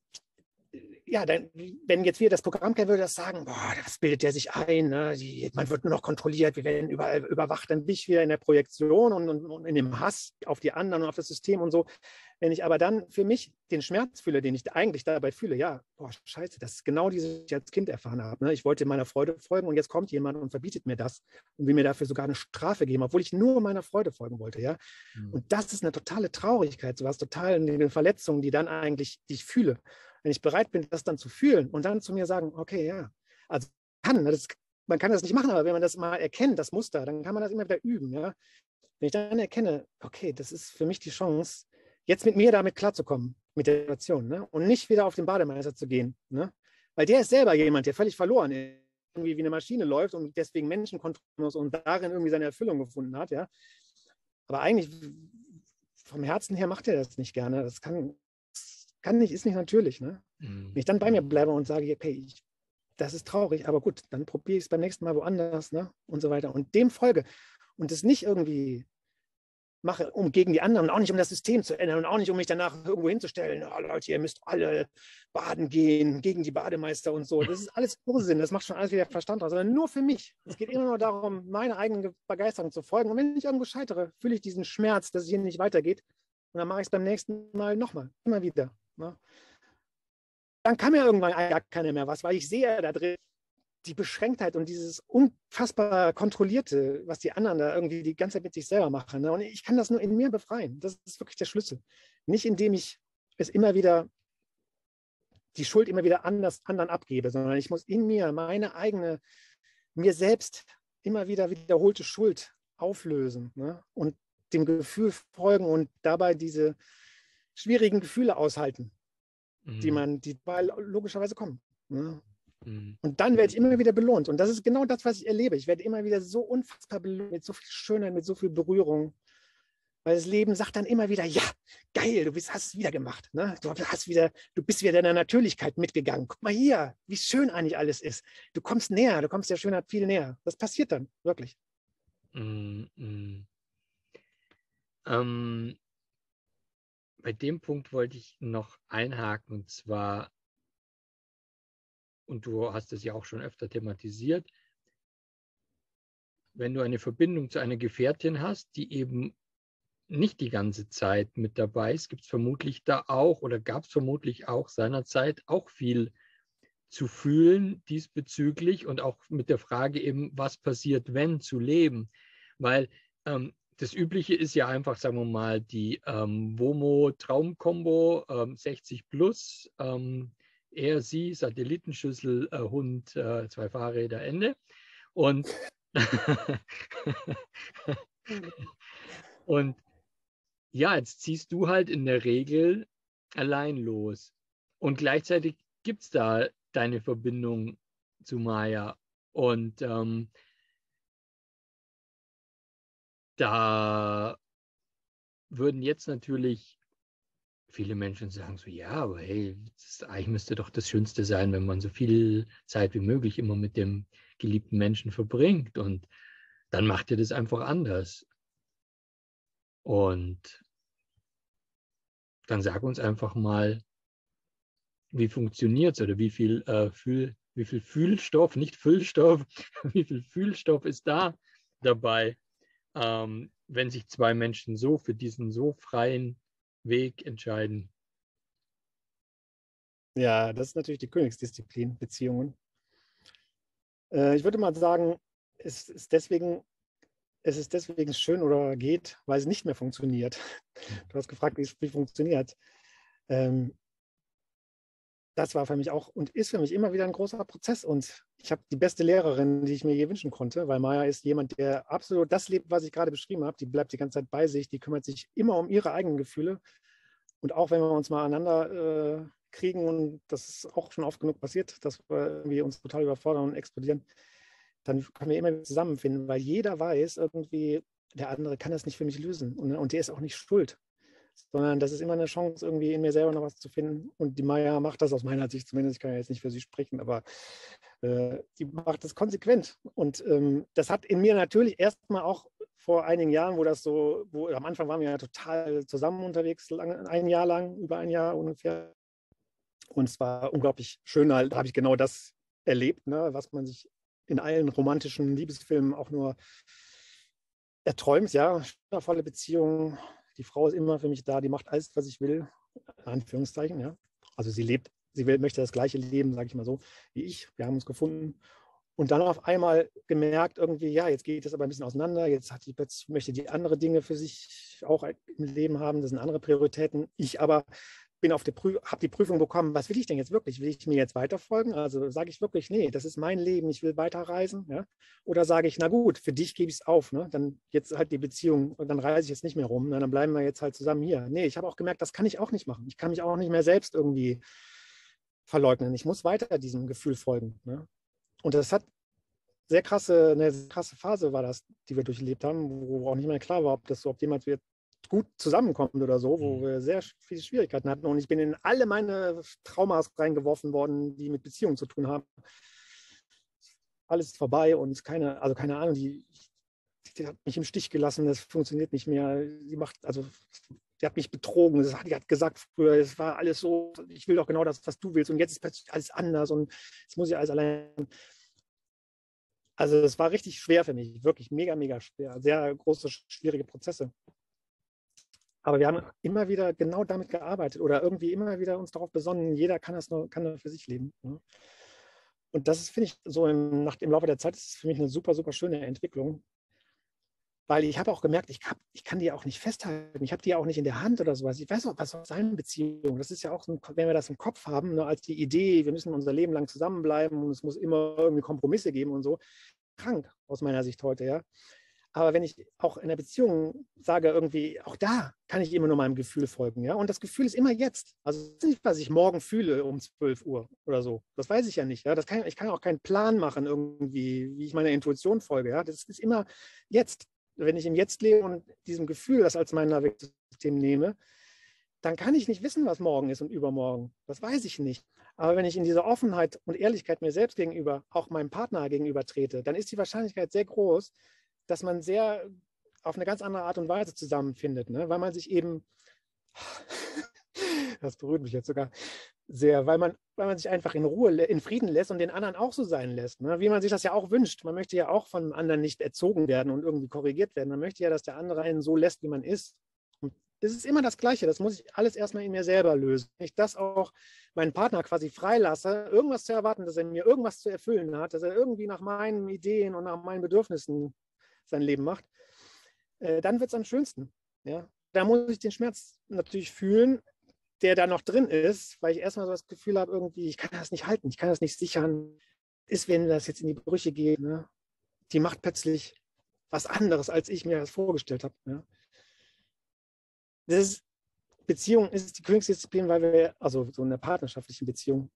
ja, dann, wenn jetzt wir das Programm kennen, würde das sagen, boah, das bildet der sich ein, ne? Die, man wird nur noch kontrolliert, wir werden überall überwacht, dann bin ich wieder in der Projektion und, und, und, in dem Hass auf die anderen und auf das System und so. Wenn ich aber dann für mich den Schmerz fühle, den ich eigentlich dabei fühle, ja, boah, scheiße, das ist genau dieses, was ich als Kind erfahren habe. Ne? Ich wollte meiner Freude folgen und jetzt kommt jemand und verbietet mir das und will mir dafür sogar eine Strafe geben, obwohl ich nur meiner Freude folgen wollte, ja. Mhm. Und das ist eine totale Traurigkeit, sowas total in den Verletzungen, die dann eigentlich, die ich fühle wenn ich bereit bin, das dann zu fühlen und dann zu mir sagen, okay, ja, also kann, das, man kann das nicht machen, aber wenn man das mal erkennt, das Muster, dann kann man das immer wieder üben. Ja? Wenn ich dann erkenne, okay, das ist für mich die Chance, jetzt mit mir damit klarzukommen, mit der Situation, ne? und nicht wieder auf den Bademeister zu gehen. Ne? Weil der ist selber jemand, der völlig verloren ist, irgendwie wie eine Maschine läuft und deswegen Menschen kontrollieren muss und darin irgendwie seine Erfüllung gefunden hat. Ja? Aber eigentlich vom Herzen her macht er das nicht gerne. Das kann, kann nicht, ist nicht natürlich. Ne? Mhm. Wenn ich dann bei mir bleibe und sage, okay, ich, das ist traurig, aber gut, dann probiere ich es beim nächsten Mal woanders ne? und so weiter. Und dem folge und es nicht irgendwie mache, um gegen die anderen, auch nicht um das System zu ändern und auch nicht, um mich danach irgendwo hinzustellen, oh, Leute, ihr müsst alle baden gehen, gegen die Bademeister und so. Das ist alles Ursinn, das macht schon alles wieder Verstand aus, sondern nur für mich. Es geht immer nur darum, meine eigenen Begeisterung zu folgen. Und wenn ich irgendwo scheitere, fühle ich diesen Schmerz, dass es hier nicht weitergeht. Und dann mache ich es beim nächsten Mal nochmal, immer wieder. Ne? Dann kann mir irgendwann gar keiner mehr was, weil ich sehe da drin die Beschränktheit und dieses unfassbar kontrollierte, was die anderen da irgendwie die ganze Zeit mit sich selber machen. Ne? Und ich kann das nur in mir befreien. Das ist wirklich der Schlüssel. Nicht indem ich es immer wieder, die Schuld immer wieder anders, anderen abgebe, sondern ich muss in mir meine eigene, mir selbst immer wieder wiederholte Schuld auflösen ne? und dem Gefühl folgen und dabei diese schwierigen Gefühle aushalten, mhm. die man, die logischerweise kommen. Ne? Mhm. Und dann werde ich immer wieder belohnt. Und das ist genau das, was ich erlebe. Ich werde immer wieder so unfassbar belohnt, mit so viel Schönheit, mit so viel Berührung. Weil das Leben sagt dann immer wieder, ja, geil, du bist, hast es wieder gemacht. Ne? Du, hast wieder, du bist wieder deiner Natürlichkeit mitgegangen. Guck mal hier, wie schön eigentlich alles ist. Du kommst näher, du kommst der Schönheit viel näher. Das passiert dann, wirklich. Mm, mm. Ähm, bei dem Punkt wollte ich noch einhaken und zwar, und du hast es ja auch schon öfter thematisiert, wenn du eine Verbindung zu einer Gefährtin hast, die eben nicht die ganze Zeit mit dabei ist, gibt es vermutlich da auch oder gab es vermutlich auch seinerzeit auch viel zu fühlen diesbezüglich und auch mit der Frage eben, was passiert, wenn zu leben. Weil ähm, das Übliche ist ja einfach, sagen wir mal, die ähm, Womo-Traumkombo ähm, 60 plus, ähm, er, sie, Satellitenschüssel, äh, Hund, äh, zwei Fahrräder, Ende. Und, und ja, jetzt ziehst du halt in der Regel allein los. Und gleichzeitig gibt es da deine Verbindung zu Maya. Und ähm, da würden jetzt natürlich viele Menschen sagen so, ja, aber hey, das, eigentlich müsste doch das Schönste sein, wenn man so viel Zeit wie möglich immer mit dem geliebten Menschen verbringt. Und dann macht ihr das einfach anders. Und dann sag uns einfach mal, wie funktioniert es oder wie viel, äh, Fühl, wie viel Fühlstoff, nicht Füllstoff, wie viel Fühlstoff ist da dabei, ähm, wenn sich zwei Menschen so für diesen so freien Weg entscheiden. Ja, das ist natürlich die Königsdisziplin, Beziehungen. Äh, ich würde mal sagen, es ist deswegen es ist deswegen schön oder geht, weil es nicht mehr funktioniert. Du hast gefragt, wie es funktioniert. Ähm, das war für mich auch und ist für mich immer wieder ein großer Prozess. Und ich habe die beste Lehrerin, die ich mir je wünschen konnte, weil Maya ist jemand, der absolut das lebt, was ich gerade beschrieben habe. Die bleibt die ganze Zeit bei sich, die kümmert sich immer um ihre eigenen Gefühle. Und auch wenn wir uns mal aneinander äh, kriegen, und das ist auch schon oft genug passiert, dass wir uns total überfordern und explodieren, dann können wir immer zusammenfinden, weil jeder weiß irgendwie, der andere kann das nicht für mich lösen und, und der ist auch nicht schuld sondern das ist immer eine Chance, irgendwie in mir selber noch was zu finden. Und die Maya macht das aus meiner Sicht zumindest, ich kann ja jetzt nicht für sie sprechen, aber äh, die macht das konsequent. Und ähm, das hat in mir natürlich erstmal auch vor einigen Jahren, wo das so, wo am Anfang waren wir ja total zusammen unterwegs, lang, ein Jahr lang, über ein Jahr ungefähr. Und es war unglaublich schön, da habe ich genau das erlebt, ne, was man sich in allen romantischen Liebesfilmen auch nur erträumt, ja, volle Beziehungen, die Frau ist immer für mich da, die macht alles, was ich will, Anführungszeichen, ja. Also sie lebt, sie will, möchte das gleiche Leben, sage ich mal so, wie ich. Wir haben uns gefunden. Und dann auf einmal gemerkt, irgendwie, ja, jetzt geht es aber ein bisschen auseinander. Jetzt hat die plötzlich, möchte die andere Dinge für sich auch im Leben haben. Das sind andere Prioritäten. Ich aber bin auf die habe die Prüfung bekommen, was will ich denn jetzt wirklich? Will ich mir jetzt weiterfolgen? Also sage ich wirklich, nee, das ist mein Leben, ich will weiterreisen. Ja? Oder sage ich, na gut, für dich gebe ich es auf, ne? dann jetzt halt die Beziehung und dann reise ich jetzt nicht mehr rum, ne? dann bleiben wir jetzt halt zusammen hier. Nee, ich habe auch gemerkt, das kann ich auch nicht machen. Ich kann mich auch nicht mehr selbst irgendwie verleugnen. Ich muss weiter diesem Gefühl folgen. Ne? Und das hat sehr krasse, eine sehr krasse Phase war das, die wir durchlebt haben, wo auch nicht mehr klar war, ob das überhaupt jemand wird, gut zusammenkommt oder so, wo mhm. wir sehr viele Schwierigkeiten hatten. Und ich bin in alle meine Traumas reingeworfen worden, die mit Beziehungen zu tun haben. Alles ist vorbei und keine, also keine Ahnung, die, die hat mich im Stich gelassen, das funktioniert nicht mehr. Sie macht, also die hat mich betrogen, das hat, die hat gesagt früher, es war alles so, ich will doch genau das, was du willst und jetzt ist plötzlich alles anders und jetzt muss ich alles allein. Also es war richtig schwer für mich, wirklich mega, mega schwer. Sehr große, schwierige Prozesse. Aber wir haben immer wieder genau damit gearbeitet oder irgendwie immer wieder uns darauf besonnen, jeder kann das nur, kann nur für sich leben. Ne? Und das finde ich so im, nach, im Laufe der Zeit ist für mich eine super, super schöne Entwicklung. Weil ich habe auch gemerkt, ich, hab, ich kann die auch nicht festhalten. Ich habe die auch nicht in der Hand oder sowas. Ich weiß auch, was soll sein Beziehung. Das ist ja auch, so, wenn wir das im Kopf haben, ne, als die Idee, wir müssen unser Leben lang zusammenbleiben und es muss immer irgendwie Kompromisse geben und so. Krank aus meiner Sicht heute, ja. Aber wenn ich auch in der Beziehung sage, irgendwie, auch da kann ich immer nur meinem Gefühl folgen. Ja? Und das Gefühl ist immer jetzt. Also nicht, was ich morgen fühle um 12 Uhr oder so. Das weiß ich ja nicht. Ja? Das kann, ich kann auch keinen Plan machen, irgendwie, wie ich meiner Intuition folge. Ja? Das ist immer jetzt. Wenn ich im Jetzt lebe und diesem Gefühl das als mein Navigationssystem nehme, dann kann ich nicht wissen, was morgen ist und übermorgen. Das weiß ich nicht. Aber wenn ich in dieser Offenheit und Ehrlichkeit mir selbst gegenüber, auch meinem Partner gegenüber trete, dann ist die Wahrscheinlichkeit sehr groß, dass man sehr auf eine ganz andere Art und Weise zusammenfindet, ne? weil man sich eben, das berührt mich jetzt sogar sehr, weil man, weil man sich einfach in Ruhe, in Frieden lässt und den anderen auch so sein lässt, ne? wie man sich das ja auch wünscht. Man möchte ja auch von anderen nicht erzogen werden und irgendwie korrigiert werden. Man möchte ja, dass der andere einen so lässt, wie man ist. Und das ist immer das Gleiche. Das muss ich alles erstmal in mir selber lösen. Wenn ich das auch meinen Partner quasi freilasse, irgendwas zu erwarten, dass er mir irgendwas zu erfüllen hat, dass er irgendwie nach meinen Ideen und nach meinen Bedürfnissen sein Leben macht, äh, dann wird es am schönsten. Ja? Da muss ich den Schmerz natürlich fühlen, der da noch drin ist, weil ich erstmal so das Gefühl habe, irgendwie, ich kann das nicht halten, ich kann das nicht sichern. Ist, wenn das jetzt in die Brüche geht, ne? die macht plötzlich was anderes, als ich mir das vorgestellt habe. Ja? Das ist, Beziehung ist die Königsdisziplin, weil wir, also so eine partnerschaftliche Beziehung,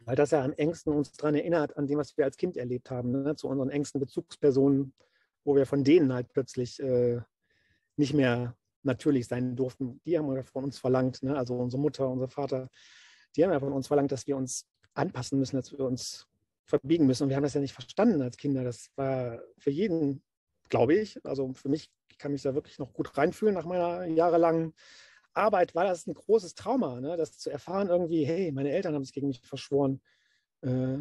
weil das ja am engsten uns daran erinnert, an dem, was wir als Kind erlebt haben, ne? zu unseren engsten Bezugspersonen, wo wir von denen halt plötzlich äh, nicht mehr natürlich sein durften. Die haben von uns verlangt, ne? also unsere Mutter, unser Vater, die haben ja von uns verlangt, dass wir uns anpassen müssen, dass wir uns verbiegen müssen. Und wir haben das ja nicht verstanden als Kinder. Das war für jeden, glaube ich, also für mich ich kann mich da wirklich noch gut reinfühlen nach meiner jahrelangen Arbeit, war das ein großes Trauma, ne? das zu erfahren irgendwie, hey, meine Eltern haben sich gegen mich verschworen. Äh,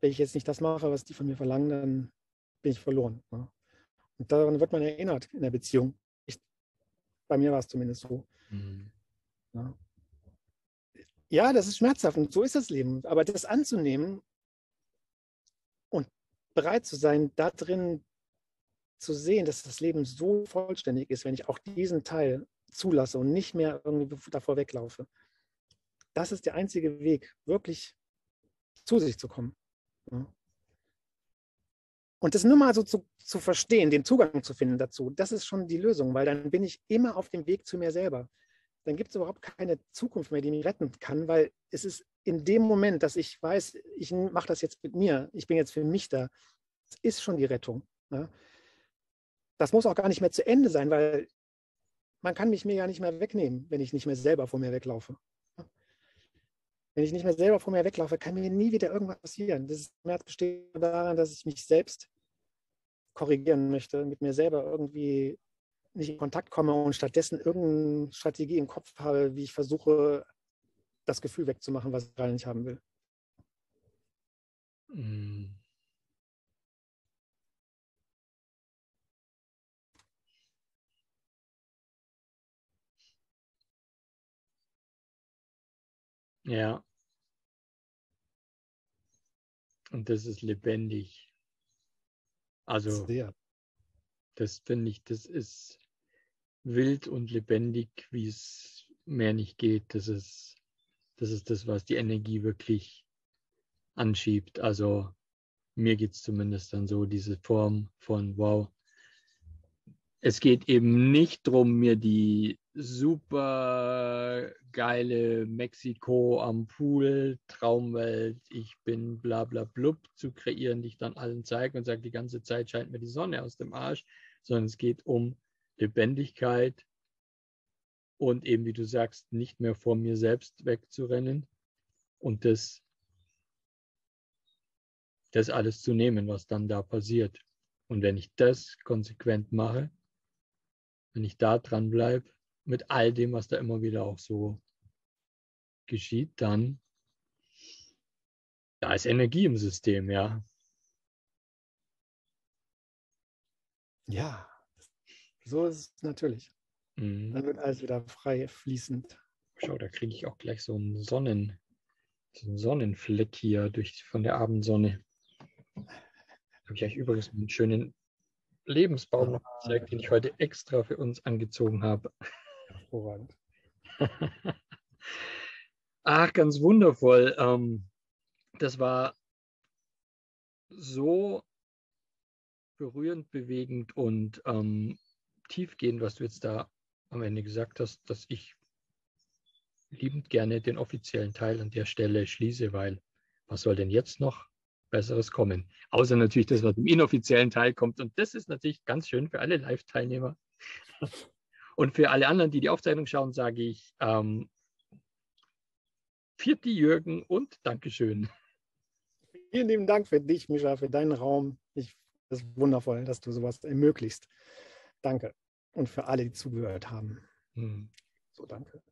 wenn ich jetzt nicht das mache, was die von mir verlangen, dann bin ich verloren. Ne? Und daran wird man erinnert in der Beziehung. Ich, bei mir war es zumindest so. Mhm. Ja. ja, das ist schmerzhaft und so ist das Leben. Aber das anzunehmen und bereit zu sein, da drin zu sehen, dass das Leben so vollständig ist, wenn ich auch diesen Teil zulasse und nicht mehr irgendwie davor weglaufe. Das ist der einzige Weg, wirklich zu sich zu kommen. Und das nur mal so zu, zu verstehen, den Zugang zu finden dazu, das ist schon die Lösung, weil dann bin ich immer auf dem Weg zu mir selber. Dann gibt es überhaupt keine Zukunft mehr, die mich retten kann, weil es ist in dem Moment, dass ich weiß, ich mache das jetzt mit mir, ich bin jetzt für mich da, das ist schon die Rettung. Ja? Das muss auch gar nicht mehr zu Ende sein, weil man kann mich mir ja nicht mehr wegnehmen, wenn ich nicht mehr selber vor mir weglaufe. Wenn ich nicht mehr selber vor mir weglaufe, kann mir nie wieder irgendwas passieren. Das Schmerz besteht daran, dass ich mich selbst korrigieren möchte, mit mir selber irgendwie nicht in Kontakt komme und stattdessen irgendeine Strategie im Kopf habe, wie ich versuche, das Gefühl wegzumachen, was ich gerade nicht haben will. Mm. Ja. Und das ist lebendig. Also, Sehr. das finde ich, das ist wild und lebendig, wie es mehr nicht geht. Das ist, das ist das, was die Energie wirklich anschiebt. Also, mir geht es zumindest dann so, diese Form von, wow, es geht eben nicht darum, mir die super geile Mexiko am Pool, Traumwelt, ich bin bla bla blub zu kreieren, die ich dann allen zeige und sage, die ganze Zeit scheint mir die Sonne aus dem Arsch, sondern es geht um Lebendigkeit und eben, wie du sagst, nicht mehr vor mir selbst wegzurennen und das, das alles zu nehmen, was dann da passiert. Und wenn ich das konsequent mache, wenn ich da dran bleibe, mit all dem, was da immer wieder auch so geschieht, dann da ist Energie im System, ja. Ja, so ist es natürlich. Mhm. Dann wird alles wieder frei fließend. Schau, da kriege ich auch gleich so einen Sonnen, so einen Sonnenfleck hier durch, von der Abendsonne. Da habe ich euch übrigens einen schönen Lebensbaum ah, gezeigt, den ich heute extra für uns angezogen habe. Hervorragend. Ach, ganz wundervoll. Ähm, das war so berührend, bewegend und ähm, tiefgehend, was du jetzt da am Ende gesagt hast, dass ich liebend gerne den offiziellen Teil an der Stelle schließe, weil was soll denn jetzt noch Besseres kommen? Außer natürlich das, was im inoffiziellen Teil kommt. Und das ist natürlich ganz schön für alle Live-Teilnehmer. Und für alle anderen, die die Aufzeichnung schauen, sage ich ähm, Vierti Jürgen und Dankeschön. Vielen lieben Dank für dich, Mischa, für deinen Raum. Ich, das ist wundervoll, dass du sowas ermöglicht. Danke. Und für alle, die zugehört haben. Hm. So, danke.